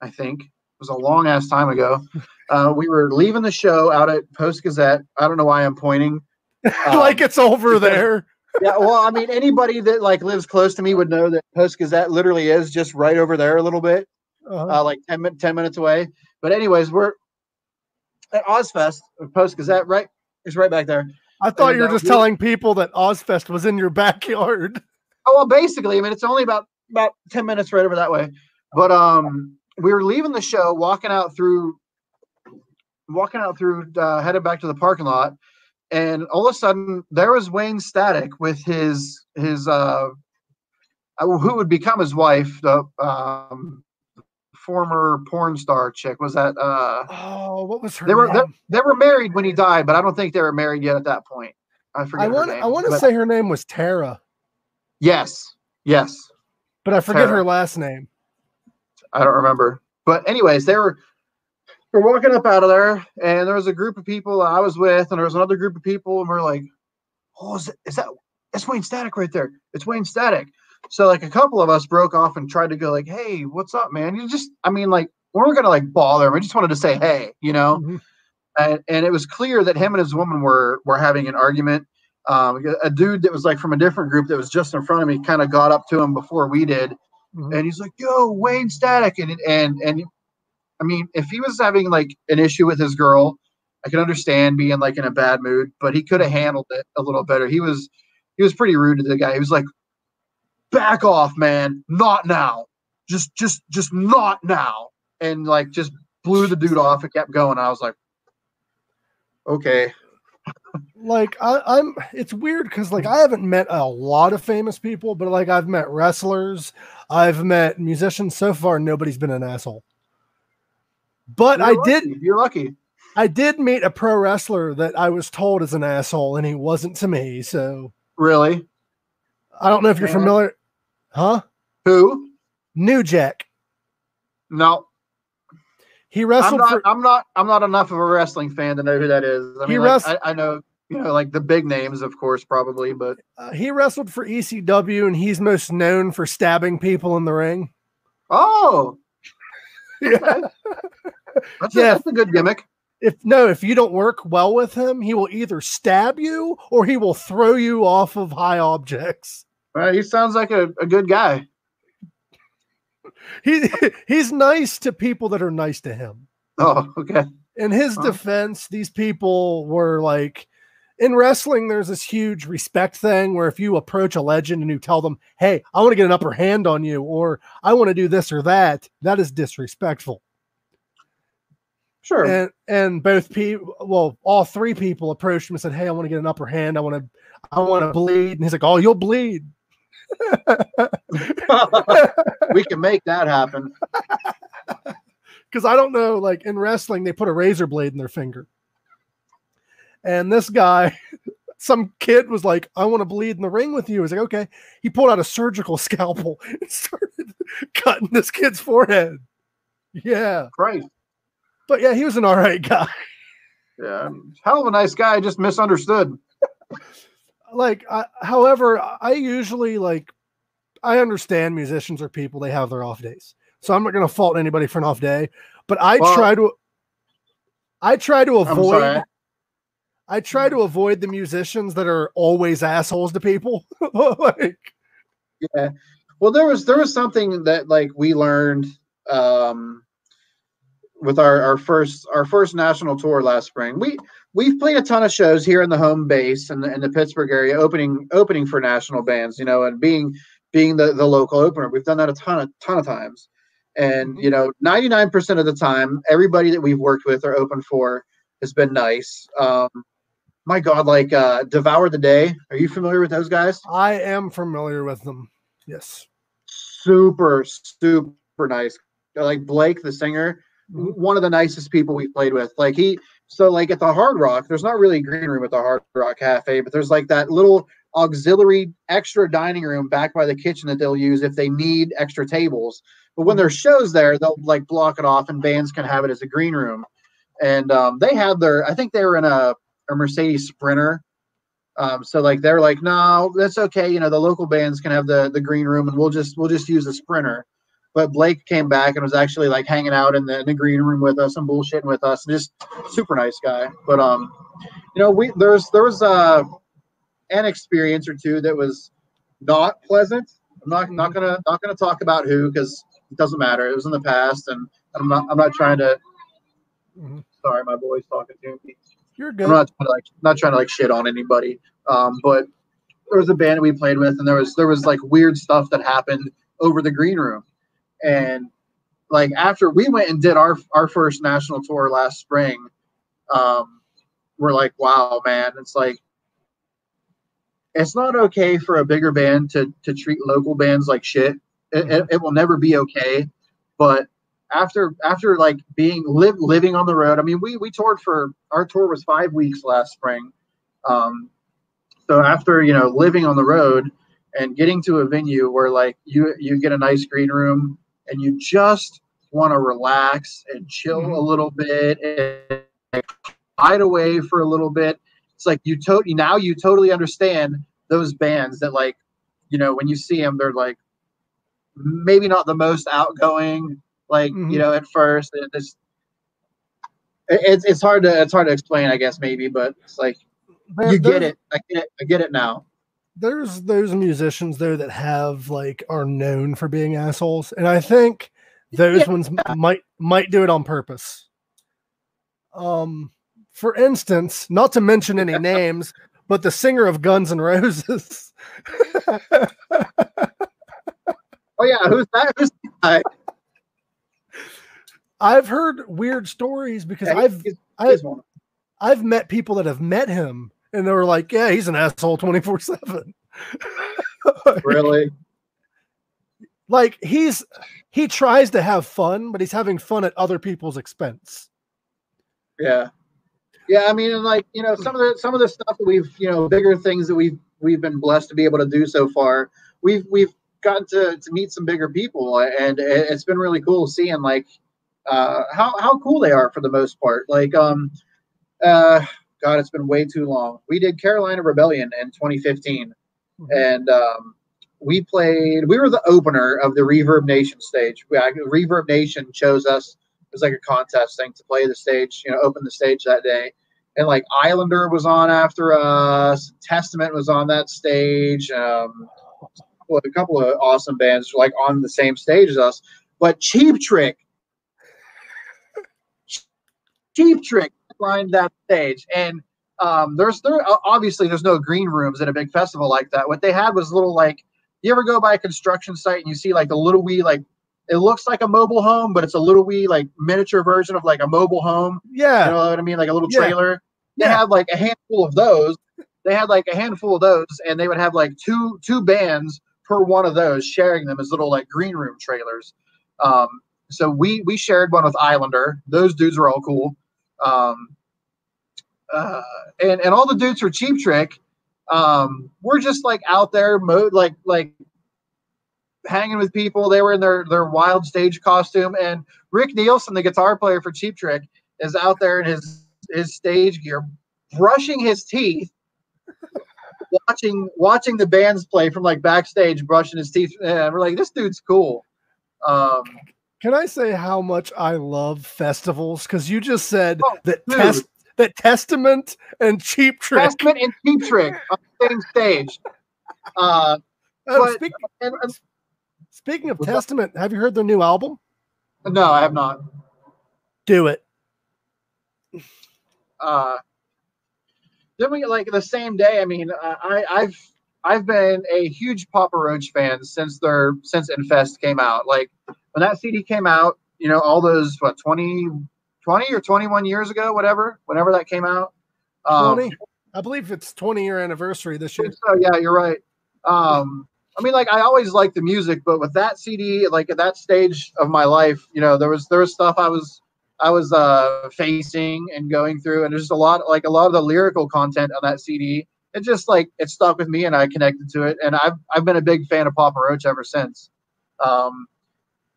C: I think it was a long ass time ago. Uh, we were leaving the show out at Post Gazette. I don't know why I'm pointing. Um,
B: like it's over there.
C: Yeah, well, I mean, anybody that like lives close to me would know that Post Gazette literally is just right over there a little bit,
B: Uh,
C: uh, like 10, 10 minutes away. But anyways, we're at Ozzfest. Post Gazette, right? It's right back there.
B: I thought
C: and,
B: you were
C: uh,
B: just
C: we-
B: telling people that Ozzfest was in your backyard.
C: Oh well, basically, I mean, it's only about about ten minutes right over that way. But um, we were leaving the show, walking out through, walking out through, uh, headed back to the parking lot, and all of a sudden there was Wayne Static with his his uh, uh, who would become his wife, the um, former porn star chick. Was that uh?
B: Oh, what was her
C: They were they,
B: name?
C: they were married when he died, but I don't think they were married yet at that point. I forget.
B: I want I want to say her name was Tera,
C: yes, yes.
B: but I forget
C: Tera.
B: her last name.
C: I don't remember. But anyways, they were we're walking up out of there, and there was a group of people I was with, and there was another group of people, and we're like, "Oh, is, it, is that that's Wayne Static right there? It's Wayne Static." So like a couple of us broke off and tried to go like, "Hey, what's up, man?" You just, I mean, like we weren't gonna like bother him. We just wanted to say, "Hey," you know.
B: Mhm.
C: And, and it was clear that him and his woman were were having an argument. Um, a dude that was like from a different group that was just in front of me kind of got up to him before we did,
B: Mhm.
C: and he's like, "Yo, Wayne Static," and and and I mean, if he was having like an issue with his girl, I can understand being like in a bad mood, but he could have handled it a little better. He was he was pretty rude to the guy. He was like, "Back off, man! Not now! Just just just not now!" And like just blew the dude off and kept going. I was like, "Okay."
B: like I, I'm it's weird because like I haven't met a lot of famous people, but like I've met wrestlers, I've met musicians. So far, nobody's been an asshole. But
C: You're
B: I
C: lucky.
B: did
C: You're lucky.
B: I did meet a pro wrestler that I was told is an asshole, and he wasn't to me. So
C: Really?
B: I don't know if you're
C: Yeah.
B: familiar, huh?
C: Who?
B: New Jack.
C: No,
B: He
C: I'm
B: wrestled
C: not.
B: for
C: I'm not. I'm not enough of a wrestling fan to know who that is. I
B: He
C: mean, like, I, I know you know like the big names, of course, probably, but
B: uh, he wrestled for ECW, and he's most known for stabbing people in the ring.
C: oh,
B: Yeah.
C: that's,
B: Yeah.
C: a, that's a good gimmick.
B: if no, if you don't work well with him, he will either stab you or he will throw you off of high objects.
C: Well, he sounds like a, a good guy.
B: He he's nice to people that are nice to him.
C: Oh, okay.
B: In his
C: Huh.
B: defense, these people were like in wrestling, there's this huge respect thing where if you approach a legend and you tell them, Hey, I want to get an upper hand on you, or I want to do this or that, that is disrespectful.
C: Sure.
B: and and both people well all three people approached him and said hey i want to get an upper hand i want to i want to bleed and he's like oh you'll bleed
C: we can make that happen.
B: because I don't know, like in wrestling, they put a razor blade in their finger. And this guy, some kid was like, I want to bleed in the ring with you. He's like, okay. He pulled out a surgical scalpel and started cutting this kid's forehead. Yeah.
C: Right.
B: But yeah, he was an all right guy.
C: Yeah. Um, hell of a nice guy, just misunderstood.
B: Like, I, however, I usually like, I understand musicians are people, they have their off days. So I'm not going to fault anybody for an off day, but I
C: Well-
B: try to, I try to avoid. I try to avoid the musicians that are always assholes to people. like,
C: Yeah. Well, there was there was something that like we learned um with our our first our first national tour last spring. We we've played a ton of shows here in the home base and in, the Pittsburgh area, opening opening for national bands, you know, and being being the the local opener. We've done that a ton of ton of times. And you know, 99% of the time, everybody that we've worked with or opened for has been nice. Um my God, like uh Devour the Day. Are you familiar with those guys?
B: I am familiar with them. Yes.
C: super super nice like blake the singer
B: Mhm.
C: one of the nicest people we played with like he so like at the hard rock there's not really a green room at the hard rock cafe but there's like that little auxiliary extra dining room back by the kitchen that they'll use if they need extra tables but when there's shows there they'll like block it off and bands can have it as a green room and um, they had their i think they were in a, a mercedes sprinter um, so like they're like, no, that's okay. You know, the local bands can have the the green room, and we'll just we'll just use the sprinter. But Blake came back and was actually like hanging out in the, in the green room with us and bullshitting with us. Just super nice guy. But um, you know, we there's there was uh an experience or two that was not pleasant. I'm not not gonna not gonna talk about who because it doesn't matter. It was in the past, and I'm not I'm not trying to.
B: Mhm.
C: Sorry, my boy's talking to me.
B: You're
C: I'm not trying to like not trying to like shit on anybody. Um, but there was a band we played with, and there was there was like weird stuff that happened over the green room, and like after we went and did our our first national tour last spring, um, we're like, wow, man, it's like it's not okay for a bigger band to to treat local bands like shit. It, it, it will never be okay, but after after like being live living on the road i mean we we toured for our tour was five weeks last spring um so after you know living on the road and getting to a venue where like you you get a nice green room and you just want to relax and chill a little bit and hide away for a little bit it's like you totally now you totally understand those bands that like you know when you see them they're like maybe not the most outgoing like
B: Mhm.
C: you know at first it- it's it- it's it's hard to it's hard to explain i guess maybe but it's like
B: There-
C: you get it i get it i get it now
B: There's those musicians there that have like are known for being assholes, and I think those
C: Yeah.
B: ones might might do it on purpose. Um, for instance, not to mention any names, but the singer of Guns and Roses.
C: oh yeah who's that who's that
B: I've heard weird stories because
C: Yeah,
B: I've
C: he's- he's one.
B: I've met people that have met him and they were like, "Yeah, he's an asshole twenty four 7
C: really
B: Like he's he tries to have fun, but he's having fun at other people's expense.
C: yeah yeah i mean like you know some of the some of the stuff that we've you know bigger things that we've we've been blessed to be able to do so far we've we've gotten to to meet some bigger people and it's been really cool seeing like uh how how cool they are for the most part. Like um uh god it's been way too long. We did carolina rebellion in 2015 and um we played we were the opener of the reverb nation stage. We, I- reverb nation chose us it was like a contest thing to play the stage you know open the stage that day. And like islander was on after us testament was on that stage um well, a couple of awesome bands were like on the same stage as us. But cheap trick cheap trick lined that stage and um, there's there obviously there's no green rooms at a big festival like that. What they had was little like you ever go by a construction site and you see like the little wee like it looks like a mobile home, but it's a little wee like miniature version of like a mobile home.
B: Yeah.
C: You know what I mean? Like a little
B: Yeah.
C: trailer. They
B: Yeah.
C: had like a handful of those. They had like a handful of those, and they would have like two two bands per one of those, sharing them as little like green room trailers. Um, so we we shared one with Islander. Those dudes were all cool. Um, uh, and and all the dudes for Cheap Trick, um, we're just like out there mode like like hanging with people. They were in their their wild stage costume, and Rick Nielsen, the guitar player for Cheap Trick, is out there in his his stage gear, brushing his teeth, watching watching the bands play from like backstage, brushing his teeth. And we're like, this dude's cool. Um,
B: Can I say how much I love festivals? Because you just said
C: Oh,
B: that
C: dude.
B: test that Testament and Cheap Trick.
C: Testament and Cheap Trick on the same stage. Uh,
B: Uh,
C: but-
B: speak-
C: and, and-
B: speaking of
C: What's that?
B: Testament, have you heard their new album?
C: no, I have not.
B: Do it.
C: uh then we like the same day i mean uh, i i've i've been a huge papa roach fan since their since infest came out like when that cd came out you know all those what 20 20 or 21 years ago whatever whenever that came out um,
B: 20? I believe it's 20 year anniversary this year.
C: so yeah you're right um i mean like i always liked the music but with that cd like at that stage of my life you know there was there was stuff i was i was uh facing and going through and there's just a lot like a lot of the lyrical content on that cd it just like it stuck with me and i connected to it and i've i've been a big fan of papa roach ever since um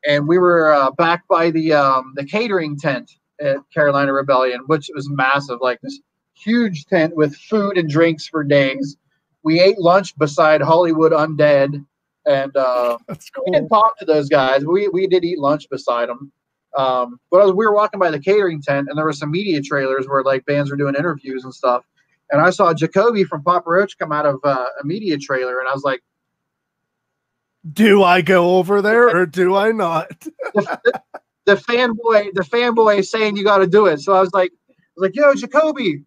C: and we were uh, back by the um the catering tent at carolina rebellion which was massive like this huge tent with food and drinks for days we ate lunch beside Hollywood Undead, and uh,
B: That's
C: we didn't talk to those guys. We we did eat lunch beside them. Um, but as we were walking by the catering tent, and there were some media trailers where like bands were doing interviews and stuff. And I saw Jacoby from Papa Roach come out of uh, a media trailer, and I was like,
B: Do I go over there or do I not?
C: the, the fanboy, the fanboy is saying you got to do it. So I was like, I was like, yo, Jacoby,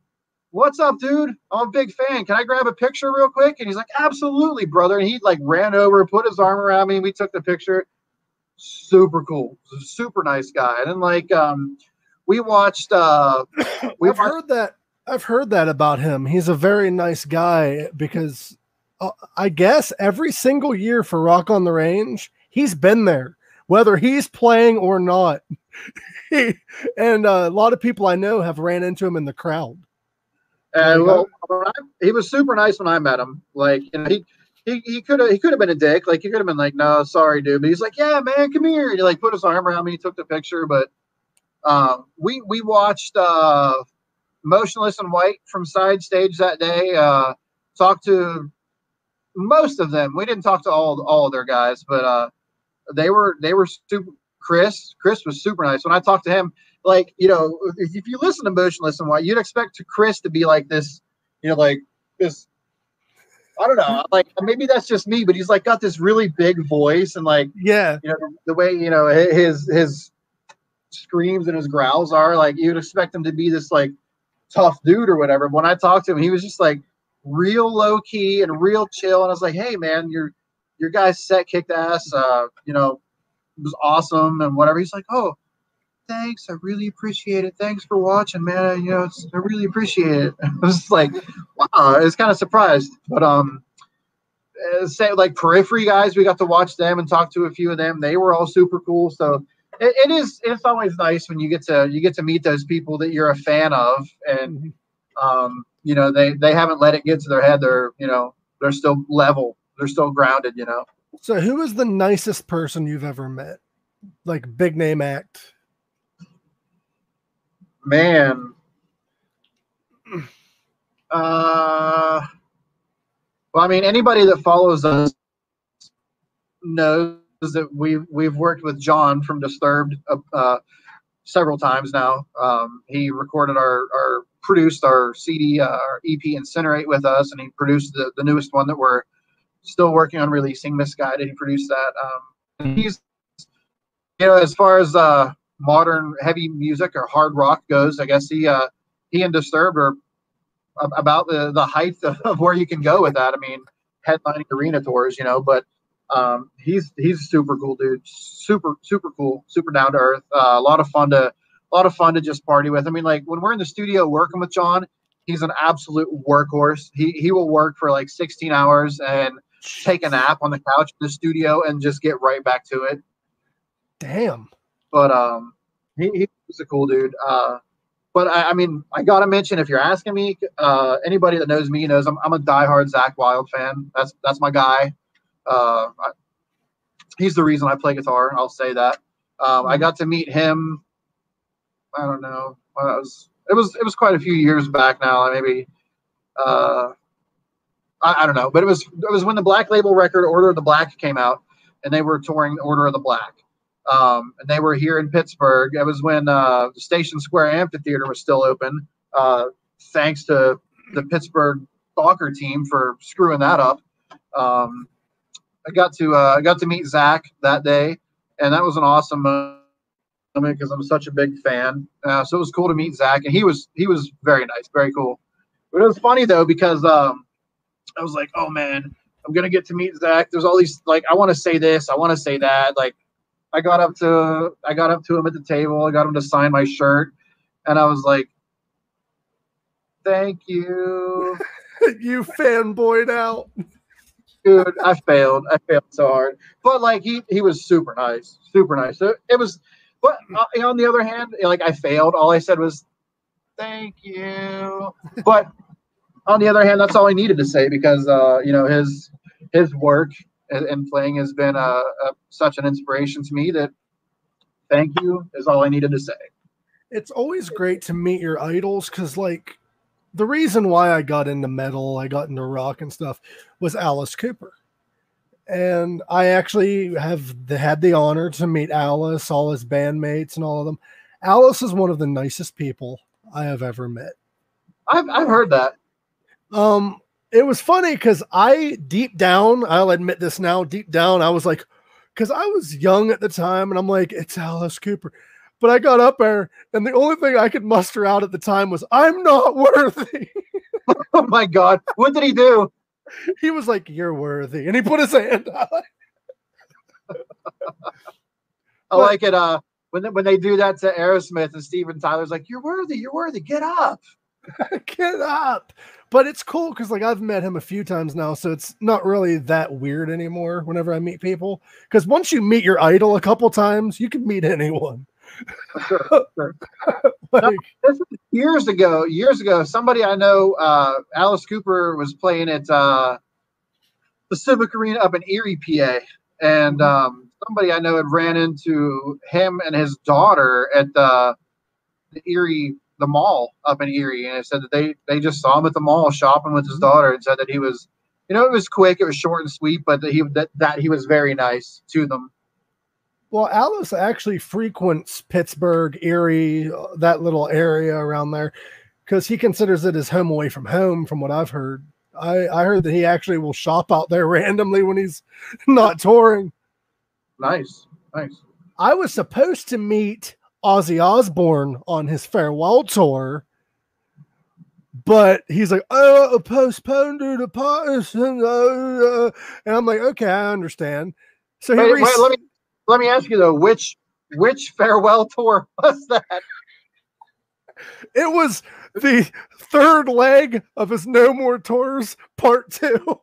C: what's up, dude? I'm a big fan. Can I grab a picture real quick? And he's like, absolutely, brother. And he like ran over, put his arm around me, and we took the picture. Super cool, super nice guy. And then like, um, we watched, uh, we
B: I've
C: watched,
B: heard that. I've heard that about him. He's a very nice guy because uh, I guess every single year for Rock on the Range, he's been there, whether he's playing or not. And uh, a lot of people I know have ran into him in the crowd.
C: And well, I- he was super nice when I met him. Like, you know, he he he could have he could have been a dick. Like, he could have been like, "No, sorry, dude." But he's like, "Yeah, man, come here." And he like put his arm around me, took the picture. But um, we we watched uh, Motionless in White from side stage that day. Uh, talked to most of them. We didn't talk to all all of their guys, but uh, they were they were super. Chris Chris was super nice. When I talked to him, like you know, if, if you listen to Motionless in White, you'd expect to Chris to be like this, you know, like this. I don't know, like maybe that's just me, but he's like got this really big voice and like
B: Yeah,
C: you know the way you know his his screams and his growls are like you'd expect him to be this like tough dude or whatever. But when I talked to him, he was just like real low key and real chill. And I was like, hey man, your your guy's set kicked ass. Uh, you know, it was awesome and whatever. He's like, oh, thanks. I really appreciate it. Thanks for watching, man. You know, it's, I really appreciate it. I was like, wow, I was kind of surprised. But um, uh, say like periphery guys, we got to watch them and talk to a few of them. They were all super cool. So it, it is. It's always nice when you get to you get to meet those people that you're a fan of, and um, you know they they haven't let it get to their head. They're you know they're still level. They're still grounded. You know.
B: So, who is the nicest person you've ever met? Like big name act.
C: Man. Uh, well, I mean, anybody that follows us knows that we've we've worked with John from Disturbed uh, uh, several times now. Um, he recorded our our produced our CD, uh, our EP Incinerate with us, and he produced the, the newest one that we're still working on releasing. Misguided, he produced that. Um, he's you know, as far as uh, modern heavy music or hard rock goes, I guess he uh, he and Disturbed are about the the height of, of where you can go with that. I mean, headlining arena tours, you know, but um, he's he's a super cool dude, super super cool, super down to earth. Uh, a lot of fun to a lot of fun to just party with. I mean, like when we're in the studio working with John, he's an absolute workhorse. He he will work for like 16 hours and take a nap on the couch in the studio and just get right back to it.
B: Damn.
C: But um, he, he was a cool dude. Uh, but I, I mean, I gotta mention if you're asking me, uh, anybody that knows me knows I'm, I'm a diehard Zakk Wylde fan. That's that's my guy. Uh, I, he's the reason I play guitar. I'll say that. Um, I got to meet him. I don't know. When I was it was it was quite a few years back now. Maybe uh, I, I don't know, but it was it was when the Black Label record Order of the Black came out, and they were touring Order of the Black. Um, and they were here in Pittsburgh. It was when uh, the Station Square Amphitheater was still open. Uh, thanks to the Pittsburgh soccer team for screwing that up. Um, I got to uh, I got to meet Zakk that day, and that was an awesome moment because I'm such a big fan. Uh, so it was cool to meet Zakk, and he was he was very nice, very cool. But it was funny though because um, I was like, oh man, I'm gonna get to meet Zakk. There's all these like I want to say this, I want to say that, like I got up to I got up to him at the table. I got him to sign my shirt, and I was like, "Thank you,
B: you fanboyed out.
C: dude." I failed. I failed so hard, but like he he was super nice, super nice. So it was, but uh, on the other hand, like I failed. All I said was, "Thank you," but on the other hand, that's all I needed to say because uh, you know his his work and, playing has been a, a, such an inspiration to me that thank you is all I needed to say.
B: It's always great to meet your idols because, like, the reason why I got into metal, I got into rock and stuff, was Alice Cooper. And I actually have had the honor to meet Alice, all his bandmates, and all of them. Alice is one of the nicest people I have ever met.
C: I've, I've heard that.
B: Um, it was funny because I deep down, I'll admit this now, deep down, I was like, because I was young at the time, and I'm like, it's Alice Cooper. But I got up there, and the only thing I could muster out at the time was, I'm not worthy.
C: oh my God. What did he do?
B: he was like, You're worthy. And he put his hand out.
C: I like it. Uh, when they, when they do that to Aerosmith and Steven Tyler's like, "You're worthy, you're worthy, get up."
B: Get up. But it's cool because like I've met him a few times now, so it's not really that weird anymore whenever I meet people. Because once you meet your idol a couple times, you can meet anyone.
C: Sure, sure.
B: Like,
C: This was years ago. Years ago, somebody I know, uh, Alice Cooper was playing at uh, the Civic Arena up in Erie, PA, and um, somebody I know had ran into him and his daughter at the, the Erie, the mall up in Erie, and it said that they they just saw him at the mall shopping with his daughter, and said that he was, you know, it was quick, it was short and sweet, but that he that, that he was very nice to them.
B: Well, Alice actually frequents Pittsburgh, Erie, uh, that little area around there, because he considers it his home away from home, from what I've heard. I, I heard that he actually will shop out there randomly when he's not touring.
C: Nice, nice.
B: I was supposed to meet Ozzy Osbourne on his farewell tour, but he's like, "Oh, postponed due to Parkinson," uh, and I'm like, "Okay, I understand." So he
C: Wait,
B: re-
C: wait, let me let me ask you though, which which farewell tour was that?
B: it was the third leg of his No More Tours Part Two.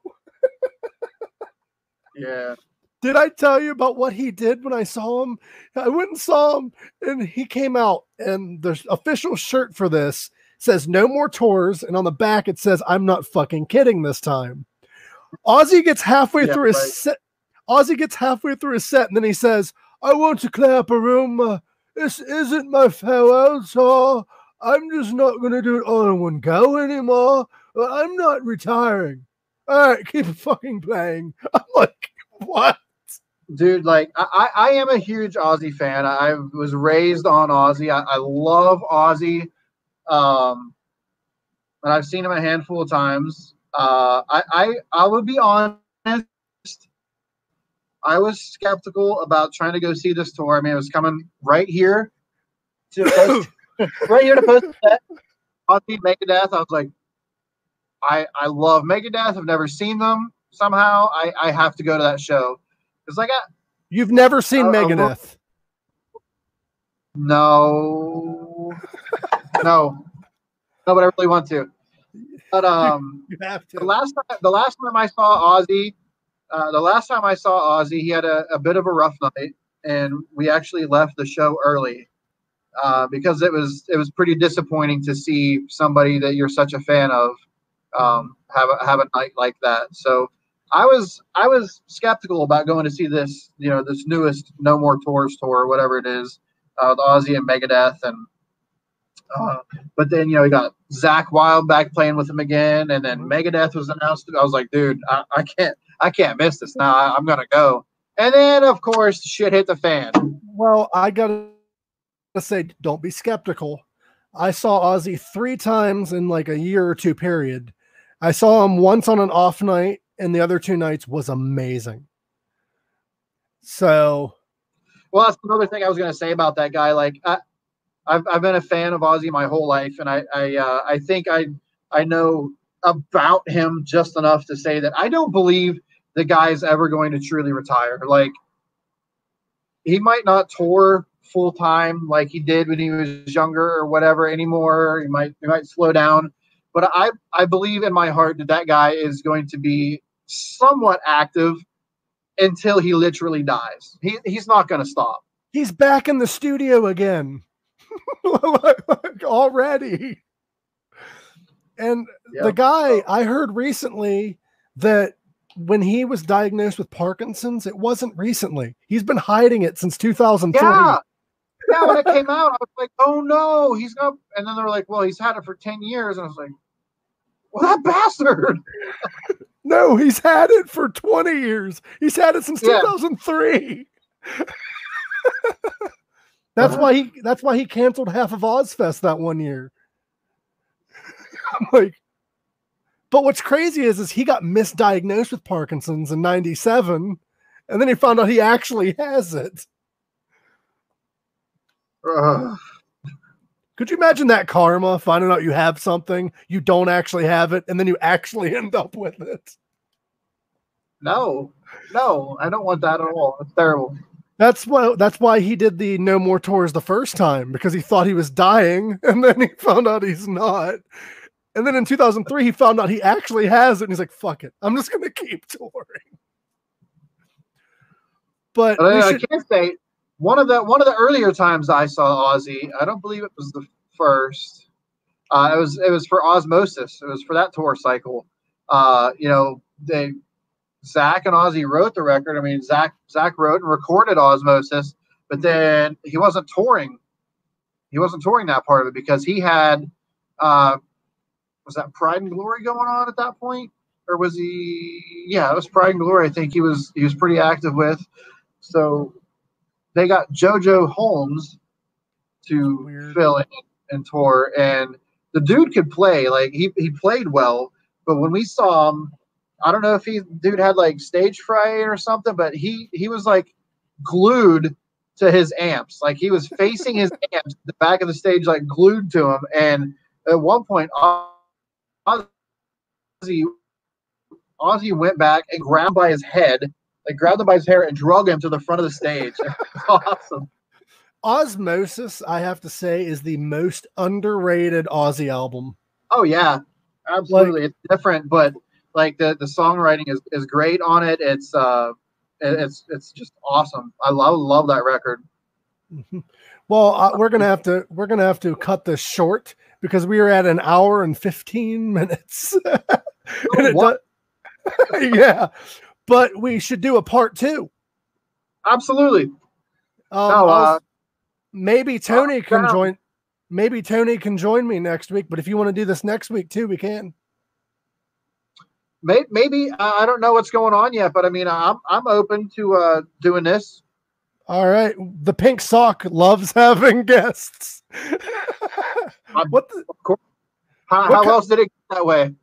C: Yeah.
B: Did I tell you about what he did when I saw him? I went and saw him, and he came out, and the official shirt for this says "No more tours," and on the back it says "I'm not fucking kidding this time." Ozzy gets halfway
C: Yeah,
B: through his
C: right.
B: set. Ozzy gets halfway through his set, and then he says, "I want to clear up a room. This isn't my farewell tour. I'm just not going to do it all in one go anymore. I'm not retiring. All right, keep fucking playing." I'm like, "What?"
C: Dude, like I, I I am a huge Ozzy fan. I was raised on Ozzy. I, I love Ozzy. Um and I've seen him a handful of times. Uh I I, I would be honest. I was skeptical about trying to go see this tour. I mean, it was coming right here to post, right here to post that Ozzy Megadeth. I was like, I I love Megadeth. I've never seen them. Somehow I, I have to go to that show. Because I
B: You've never seen
C: uh,
B: Megadeth.
C: no no. No, but I really want to. But um
B: You have
C: the last time the last time I saw Ozzy, uh, the last time I saw Ozzy, he had a, a bit of a rough night, and we actually left the show early uh, because it was it was pretty disappointing to see somebody that you're such a fan of um, have a, have a night like that. So I was I was skeptical about going to see this you know this newest No More Tours tour whatever it is uh, with Ozzy and Megadeth and uh, but then you know we got Zakk Wylde back playing with him again and then Megadeth was announced. I was like, dude, I, I can't I can't miss this now. I, I'm gonna go. And then of course shit hit the fan.
B: Well, I gotta say, don't be skeptical. I saw Ozzy three times in like a year or two period. I saw him once on an off night, and the other two nights was amazing. So,
C: Well, that's another thing I was going to say about that guy. Like, I, I've, I've been a fan of Ozzy my whole life, and I I, uh, I think I I know about him just enough to say that I don't believe the guy is ever going to truly retire. Like, he might not tour full time like he did when he was younger or whatever anymore. He might he might slow down, but I I believe in my heart that that guy is going to be somewhat active until he literally dies. He he's not going to stop.
B: he's back in the studio again already. And
C: Yeah.
B: the guy I heard recently that when he was diagnosed with Parkinson's, it wasn't recently. He's been hiding it since 2003.
C: Yeah. Yeah, when it came out, I was like, "Oh no, he's got." And then they were like, "Well, he's had it for ten years," and I was like, "Well, that bastard."
B: No, he's had it for 20 years. He's had it since
C: Yeah.
B: 2003. that's
C: Uh-huh.
B: why he that's why he canceled half of Ozzfest that one year. I'm like but what's crazy is is he got misdiagnosed with Parkinson's in 97 and then he found out he actually has it.
C: Ugh.
B: Could you imagine that karma finding out you have something, you don't actually have it and then you actually end up with it?
C: no, no, I don't want that at all. It's terrible.
B: That's why that's why he did the no more tours the first time because he thought he was dying and then he found out he's not. And then in 2003 he found out he actually has it and he's like fuck it. I'm just going to keep touring. But
C: I, I
B: should-
C: can't say one of the one of the earlier times I saw Ozzy. I don't believe it was the first. Uh, it was it was for Ozzmosis. It was for that tour cycle. Uh, you know, they Zakk and Ozzy wrote the record. I mean, Zakk Zakk wrote and recorded Ozzmosis, but then he wasn't touring. He wasn't touring that part of it because he had uh, was that Pride and Glory going on at that point, or was he? Yeah, it was Pride and Glory. I think he was he was pretty active with. So they got JoJo Holmes to fill in and tour, and the dude could play. Like he he played well, but when we saw him, I don't know if he dude had like stage fright or something, but he he was like glued to his amps. Like he was facing his amps, the back of the stage, like glued to him. And at one point, Ozzy Ozzy went back and grabbed by his head, like grabbed him by his hair and drug him to the front of the stage. Awesome.
B: Ozzmosis, I have to say, is the most underrated Ozzy album.
C: Oh yeah, absolutely. it's different, but like the the songwriting is is great on it. It's uh, it- it's it's just awesome. I love love that record.
B: Well, uh, we're gonna have to we're gonna have to cut this short because we are at an hour and fifteen minutes. And it
C: what?
B: does- yeah, but we should do a part two.
C: Absolutely.
B: Um,
C: No, uh,
B: maybe Tony can
C: down.
B: join. Maybe Tony can join me next week. But if you want to do this next week too, we can.
C: Maybe, maybe uh, I don't know what's going on yet, but I mean, I'm I'm open to uh doing this.
B: All right. The Pink Sock loves having guests. What the,
C: Of course. How,
B: What
C: how else did it get that way?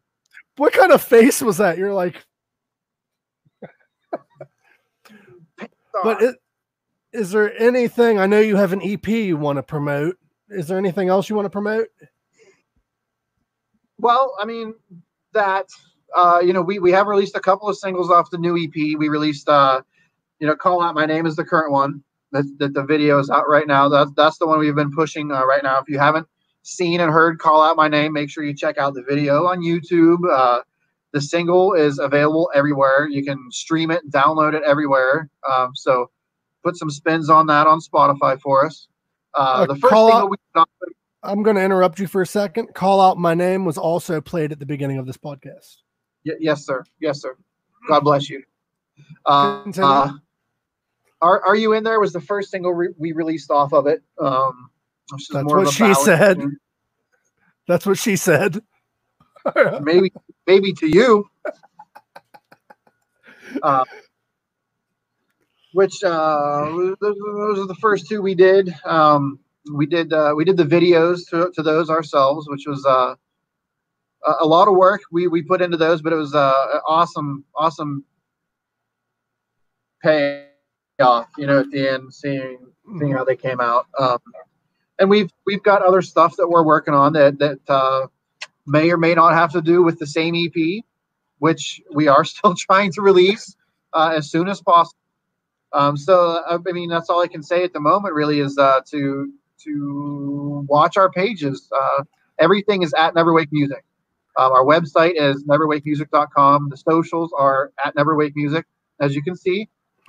B: what kind of face was that? You're like, but it, is there anything? I know you have an EP you want to promote. Is there anything else you want to promote?
C: Well, I mean that uh, you know we we have released a couple of singles off the new EP. We released uh, you know call out my name is the current one that, that the video is out right now. That's that's the one we've been pushing uh, right now. If you haven't seen and heard call out my name, make sure you check out the video on YouTube. Uh, the single is available everywhere. You can stream it, download it everywhere. Um, so put some spins on that on Spotify for us. Uh,
B: Uh,
C: the first single
B: out-
C: we
B: I'm going to interrupt you for a second. Call out my name was also played at the beginning of this podcast.
C: y- yes, sir. Yes, sir. God bless you. Uh, uh, are, are you in there? Was the first single re- we released off of it. Um, which is
B: That's
C: more of
B: what
C: a
B: she said. That's what she said.
C: maybe maybe to you. Uh, which uh those are the first two we did. Um we did uh we did the videos to, to those ourselves which was uh a, a lot of work. We we put into those but it was uh awesome awesome payoff you know at the end seeing seeing how they came out. Um and we've we've got other stuff that we're working on that that uh may or may not have to do with the same EP, which we are still trying to release uh, as soon as possible. Um, so I mean, that's all I can say at the moment. Really, is uh, to to watch our pages. Uh, everything is at Neverwake Music. Um, our website is neverwakemusic.com. The socials are at Neverwake Music, as you can see.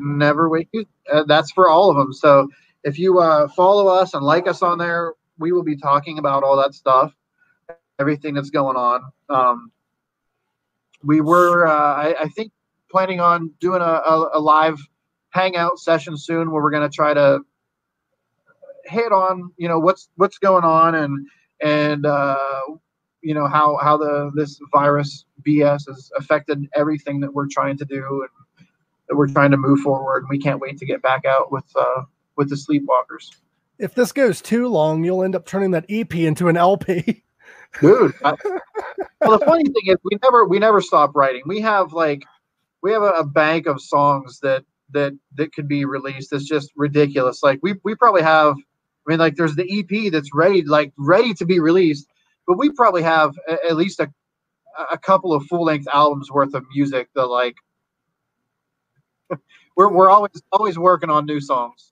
C: Neverwake Music. Uh, that's for all of them. So if you uh, follow us and like us on there, we will be talking about all that stuff, everything that's going on. Um, we were, uh, I, I think, planning on doing a, a, a live hangout session soon where we're going to try to hit on, you know, what's what's going on and and uh, you know how how the this virus BS has affected everything that we're trying to do and that we're trying to move forward. And we can't wait to get back out with uh, with the sleepwalkers.
B: if this goes too long, you'll end up turning that EP into an LP.
C: dude. I, well, the funny thing is, we never we never stop writing. We have like we have a, a bank of songs that that that could be released. It's just ridiculous. Like we we probably have. I mean, like there's the EP that's ready, like ready to be released, but we probably have a, at least a a couple of full length albums worth of music that like we're we're always always working on new songs.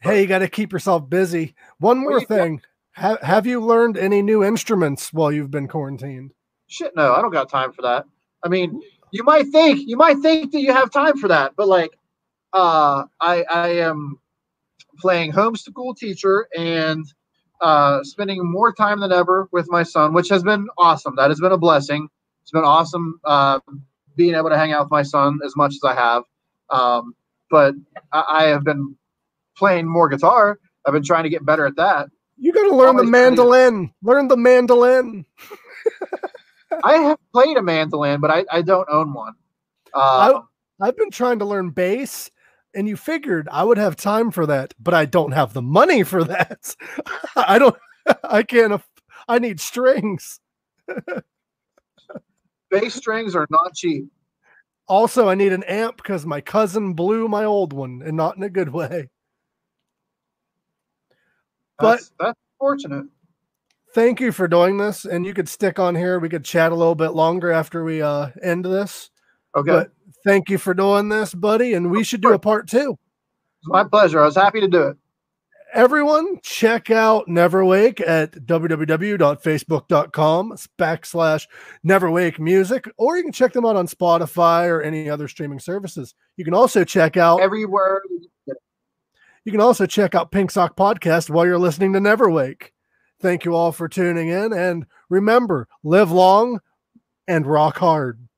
B: Hey, you got to keep yourself busy. One more thing. Have, have you learned any new instruments while you've been quarantined?
C: shit no i don't got time for that i mean you might think you might think that you have time for that but like uh i i am playing homeschool teacher and uh spending more time than ever with my son which has been awesome that has been a blessing it's been awesome uh being able to hang out with my son as much as i have um but i, I have been playing more guitar i've been trying to get better at that
B: You got to learn the
C: to-
B: mandolin. Learn the mandolin.
C: i have played a mandolin but i i don't own one uh,
B: I've been trying to learn bass, and you figured I would have time for that, but I don't have the money for that. I don't. I can't. aff- I need strings.
C: bass strings are not cheap.
B: Also, I need an amp because my cousin blew my old one, and not in a good way. But-
C: That's, that's fortunate.
B: Thank you for doing this, and you could stick on here. We could chat a little bit longer after we uh end this.
C: Okay,
B: But thank you for doing this, buddy, and we should do a part two.
C: my pleasure. I was happy to do it.
B: everyone check out neverwake at www.facebook.com backslash neverwake music or you can check them out on spotify or any other streaming services you can also check out
C: Everywhere.
B: You can also check out pink sock podcast while you're listening to Neverwake. thank you all for tuning in and remember live long and rock hard